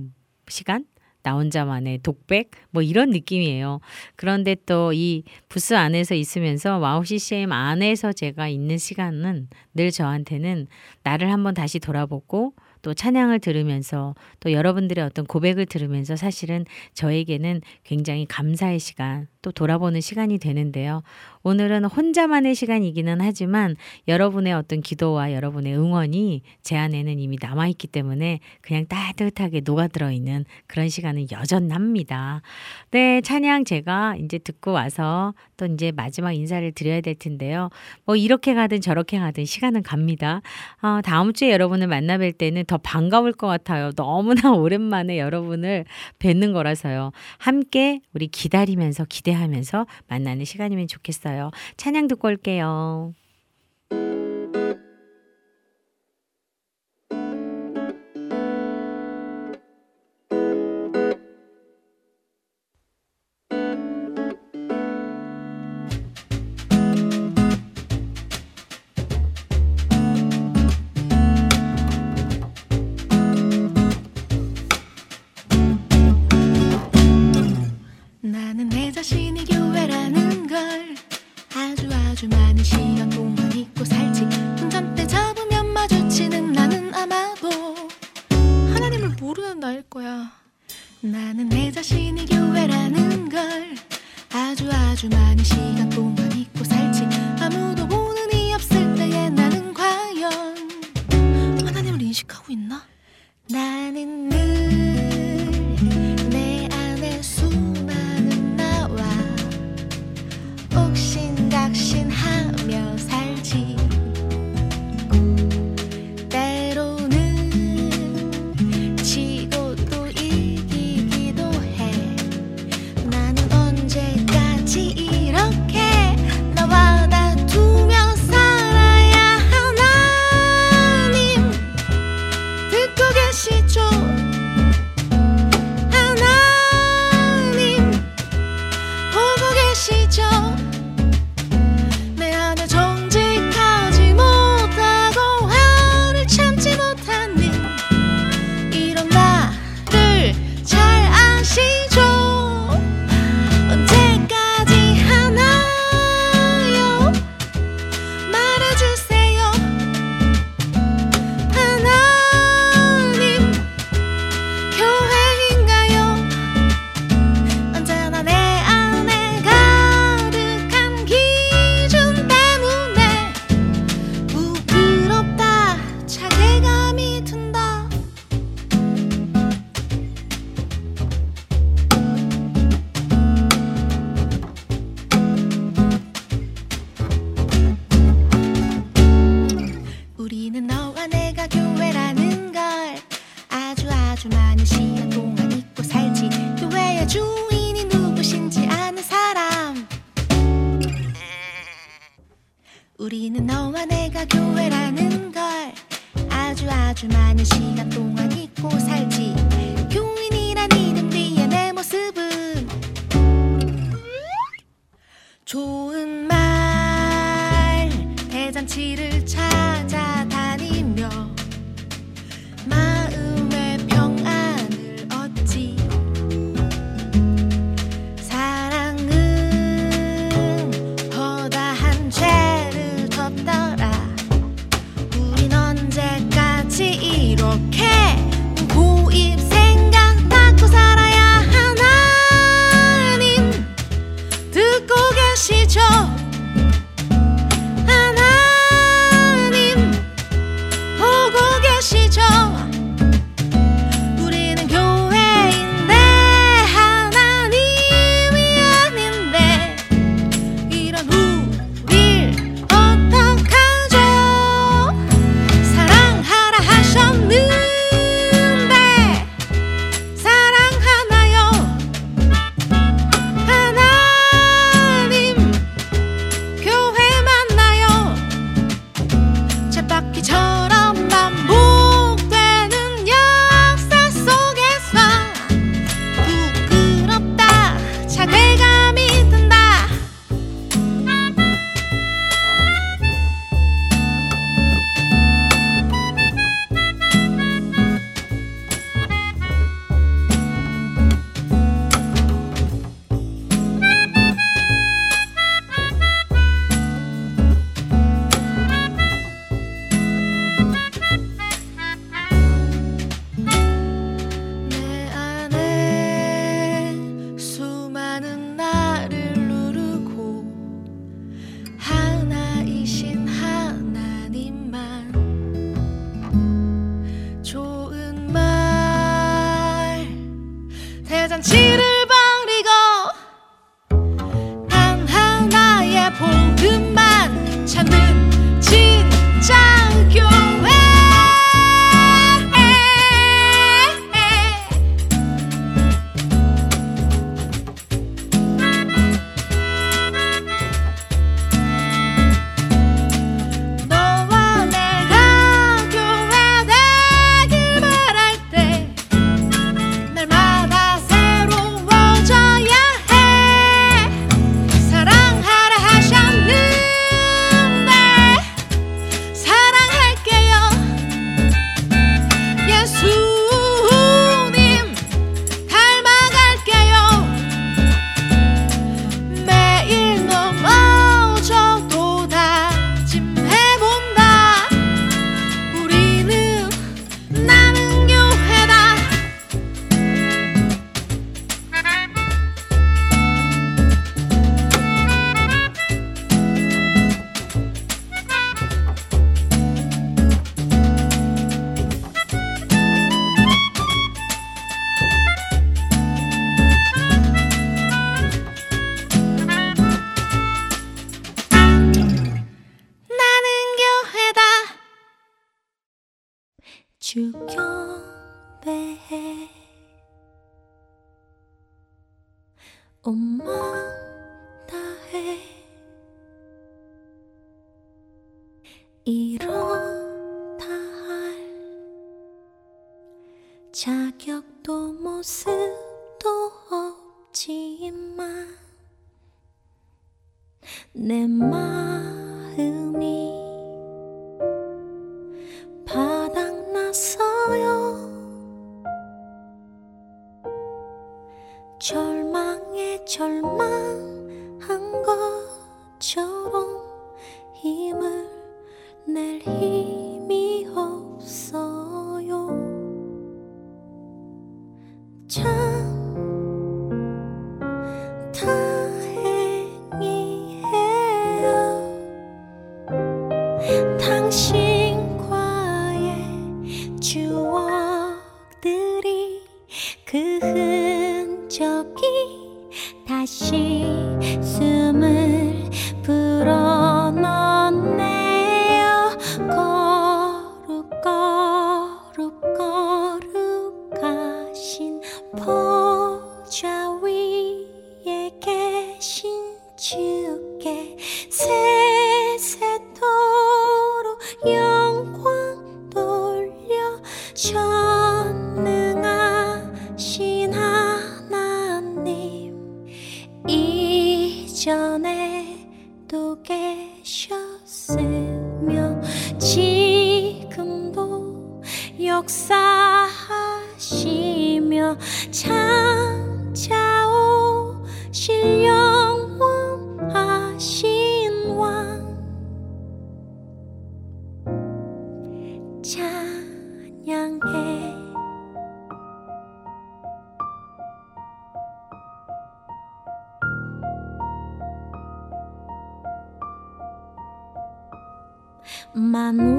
시간? 나 혼자만의 독백 뭐 이런 느낌이에요. 그런데 또 이 부스 안에서 있으면서 와우 CCM 안에서 제가 있는 시간은 늘 저한테는 나를 한번 다시 돌아보고 또 찬양을 들으면서 또 여러분들의 어떤 고백을 들으면서 사실은 저에게는 굉장히 감사의 시간 또 돌아보는 시간이 되는데요. 오늘은 혼자만의 시간이기는 하지만 여러분의 어떤 기도와 여러분의 응원이 제 안에는 이미 남아있기 때문에 그냥 따뜻하게 녹아들어 있는 그런 시간은 여전합니다. 네, 찬양 제가 이제 듣고 와서 또 이제 마지막 인사를 드려야 될 텐데요. 뭐 이렇게 가든 저렇게 가든 시간은 갑니다. 어, 다음 주에 여러분을 만나 뵐 때는 더 반가울 것 같아요. 너무나 오랜만에 여러분을 뵙는 거라서요. 함께 우리 기다리면서 기대하면서 만나는 시간이면 좋겠어요. 찬양 듣고 올게요.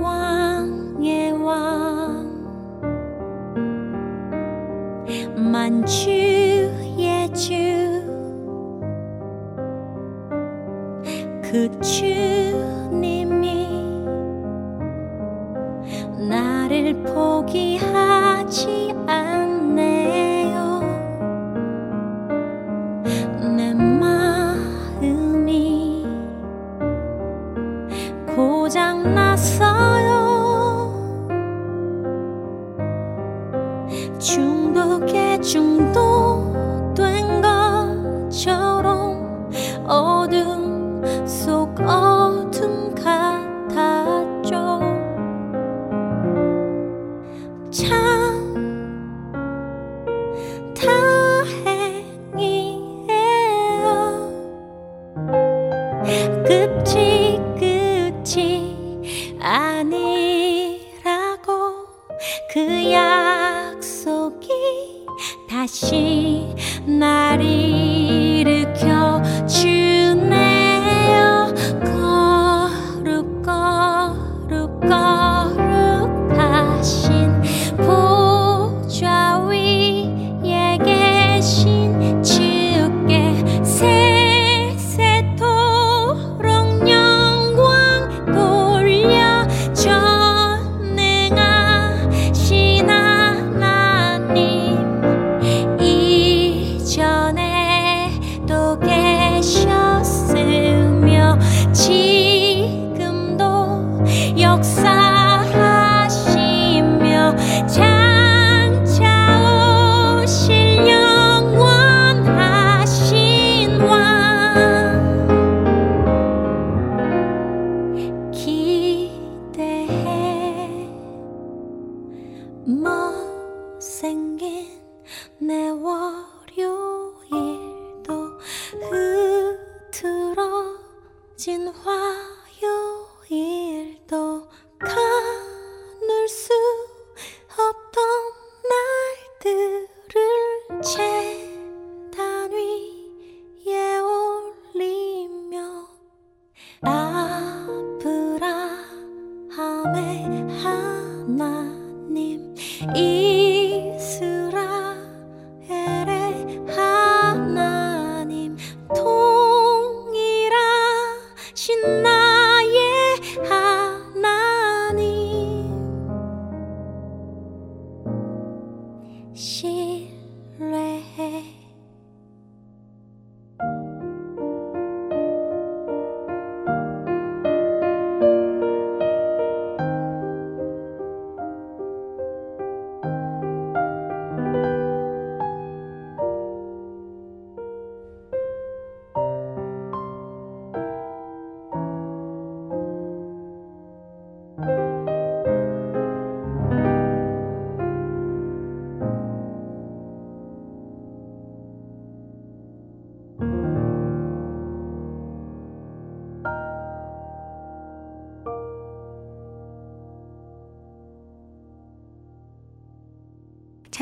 왕의 왕. 만주의 주그 주님이 나를 포기하지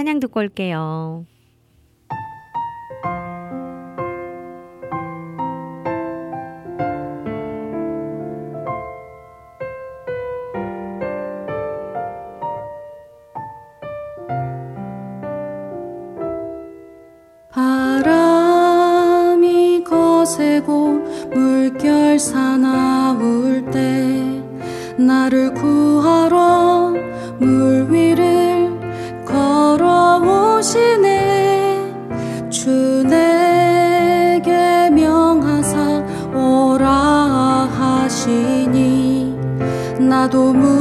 찬양 듣고 올게요. 세고 물결 사나울 때 나를 구하러 多么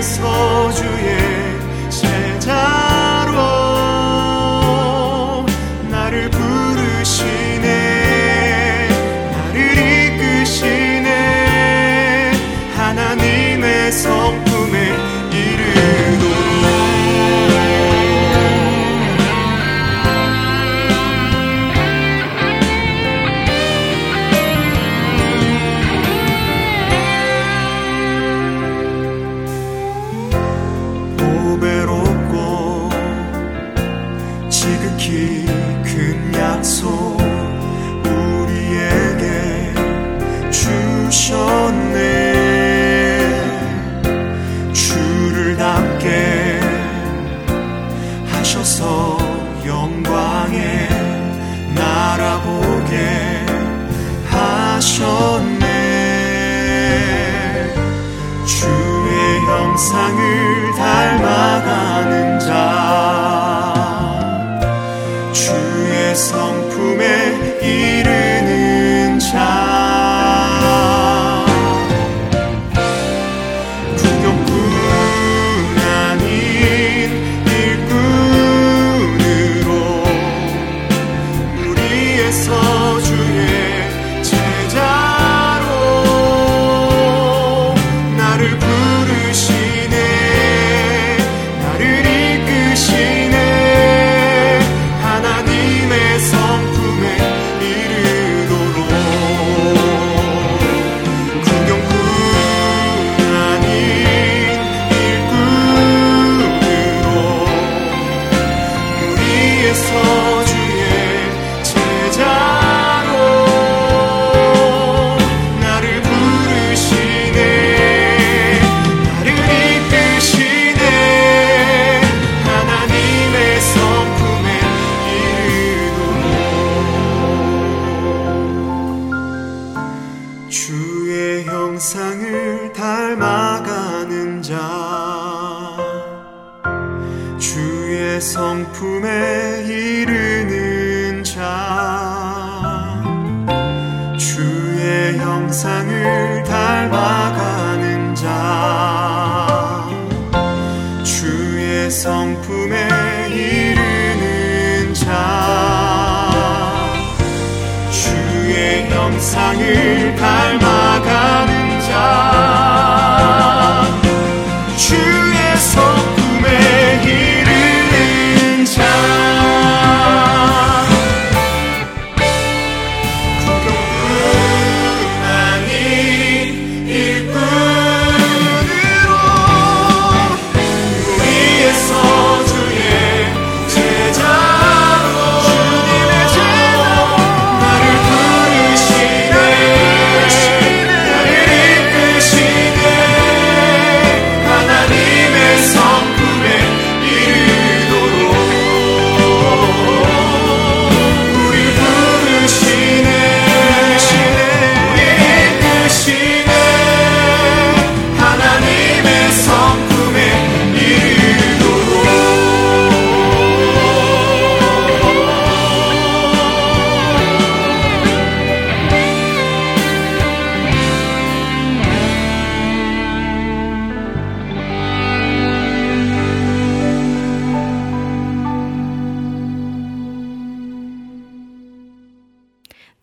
주의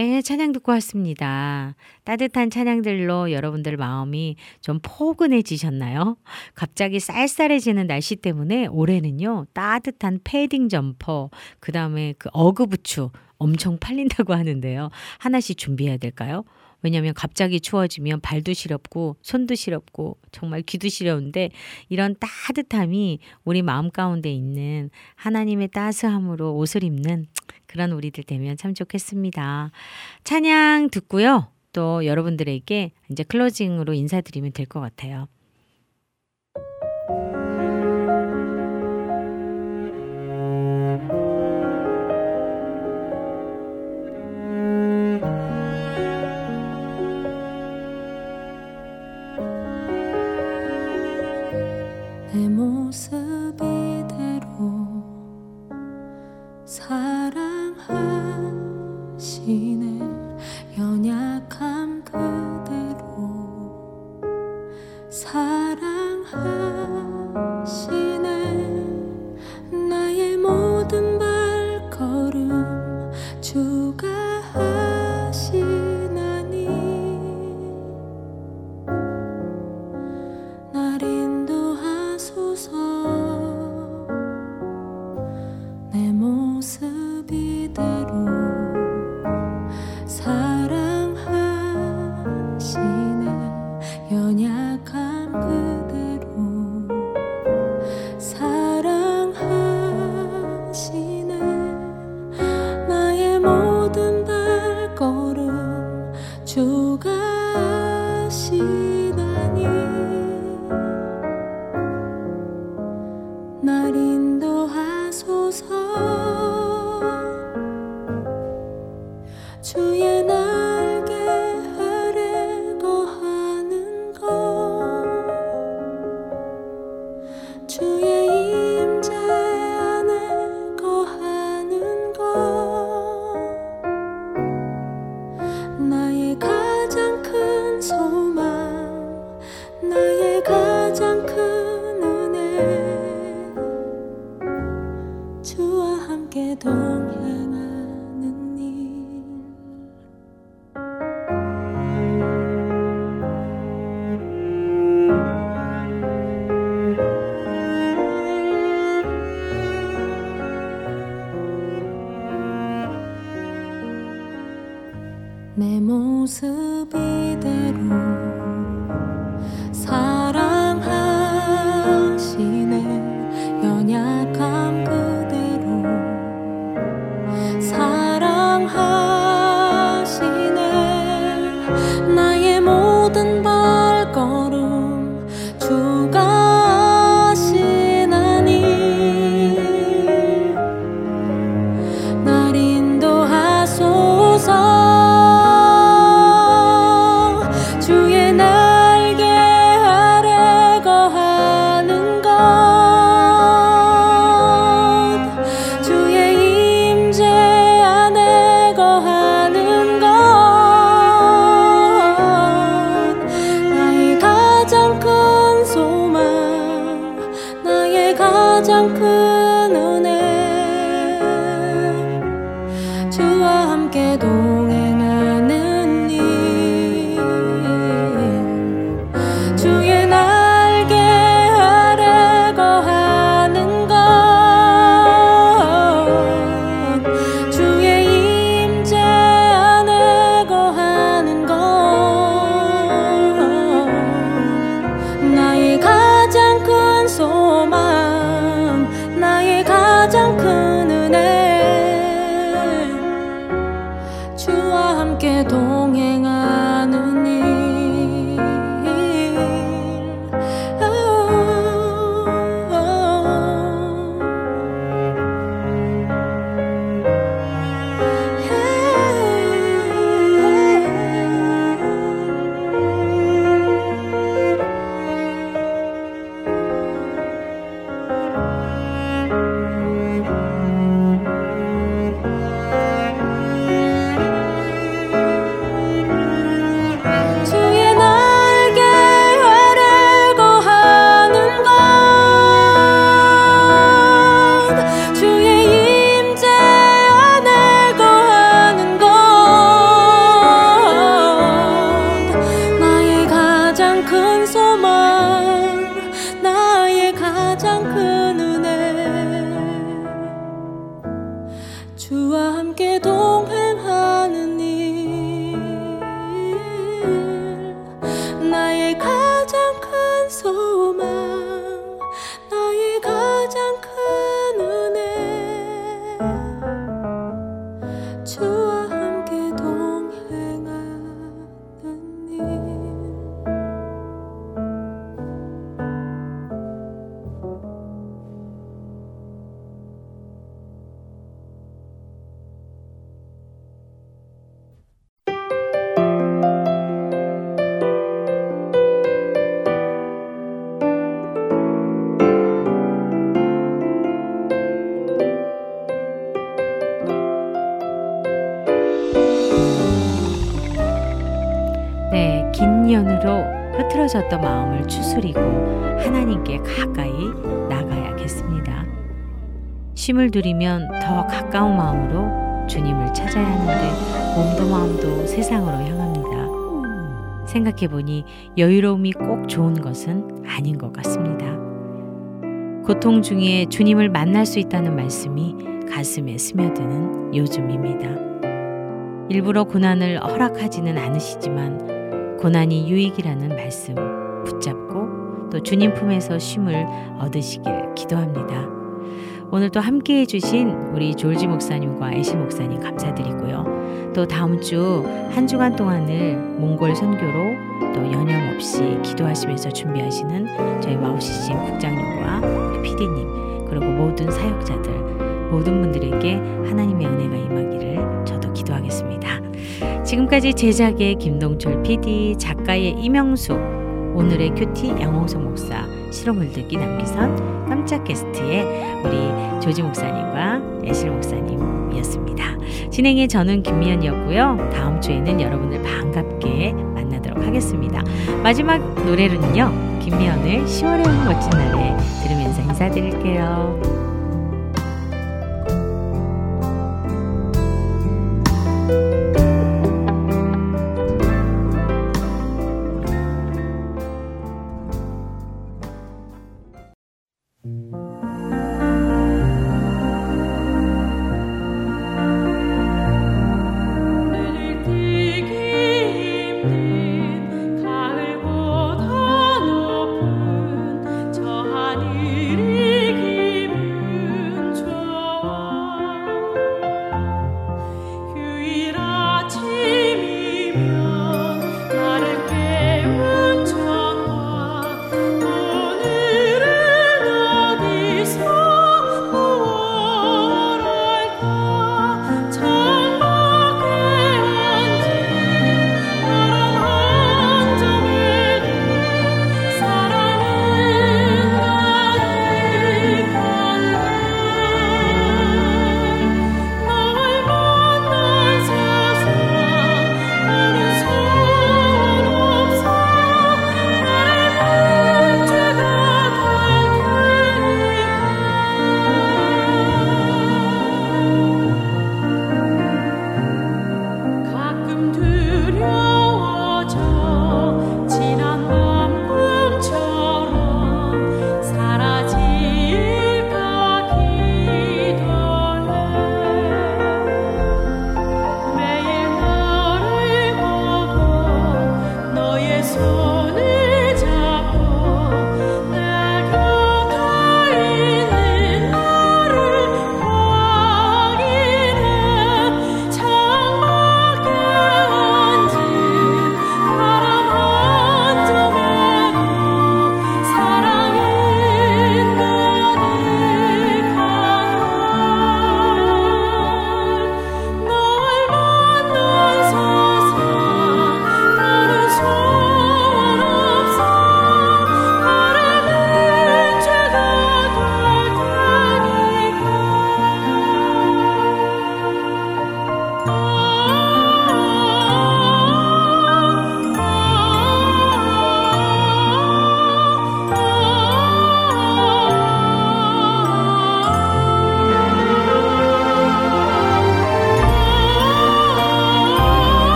네, 찬양 듣고 왔습니다. 따뜻한 찬양들로 여러분들 마음이 좀 포근해지셨나요? 갑자기 쌀쌀해지는 날씨 때문에 올해는요, 따뜻한 패딩 점퍼, 그 다음에 그 어그부츠 엄청 팔린다고 하는데요. 하나씩 준비해야 될까요? 왜냐하면 갑자기 추워지면 발도 시렵고 손도 시렵고 정말 귀도 시려운데 이런 따뜻함이 우리 마음 가운데 있는 하나님의 따스함으로 옷을 입는 그런 우리들 되면 참 좋겠습니다. 찬양 듣고요. 또 여러분들에게 이제 클로징으로 인사드리면 될 것 같아요. 가장 큰 은혜. 주와 함께 동 생각해보니 여유로움이 꼭 좋은 것은 아닌 것 같습니다. 고통 중에 주님을 만날 수 있다는 말씀이 가슴에 스며드는 요즘입니다. 일부러 고난을 허락하지는 않으시지만 고난이 유익이라는 말씀 붙잡고 또 주님 품에서 쉼을 얻으시길 기도합니다. 오늘도 함께 해주신 우리 졸지 목사님과 애실 목사님 감사드리고요. 또 다음 주 한 주간 동안을 몽골 선교로 또 여념 없이 기도하시면서 준비하시는 저희 와우CCM 국장님과 PD님 그리고 모든 사역자들 모든 분들에게 하나님의 은혜가 임하기를 저도 기도하겠습니다. 지금까지 제작의 김동철 PD, 작가의 이명수, 오늘의 큐티 양홍석 목사, 실험을 듣기 남기선 깜짝 게스트의 우리 조지 목사님과 애실 목사님이었습니다. 진행의 저는 김미연이었고요. 다음 주에는 여러분을 반갑게 만나도록 하겠습니다. 마지막 노래로는요. 김미연의 10월의 멋진 날에 들으면서 인사드릴게요.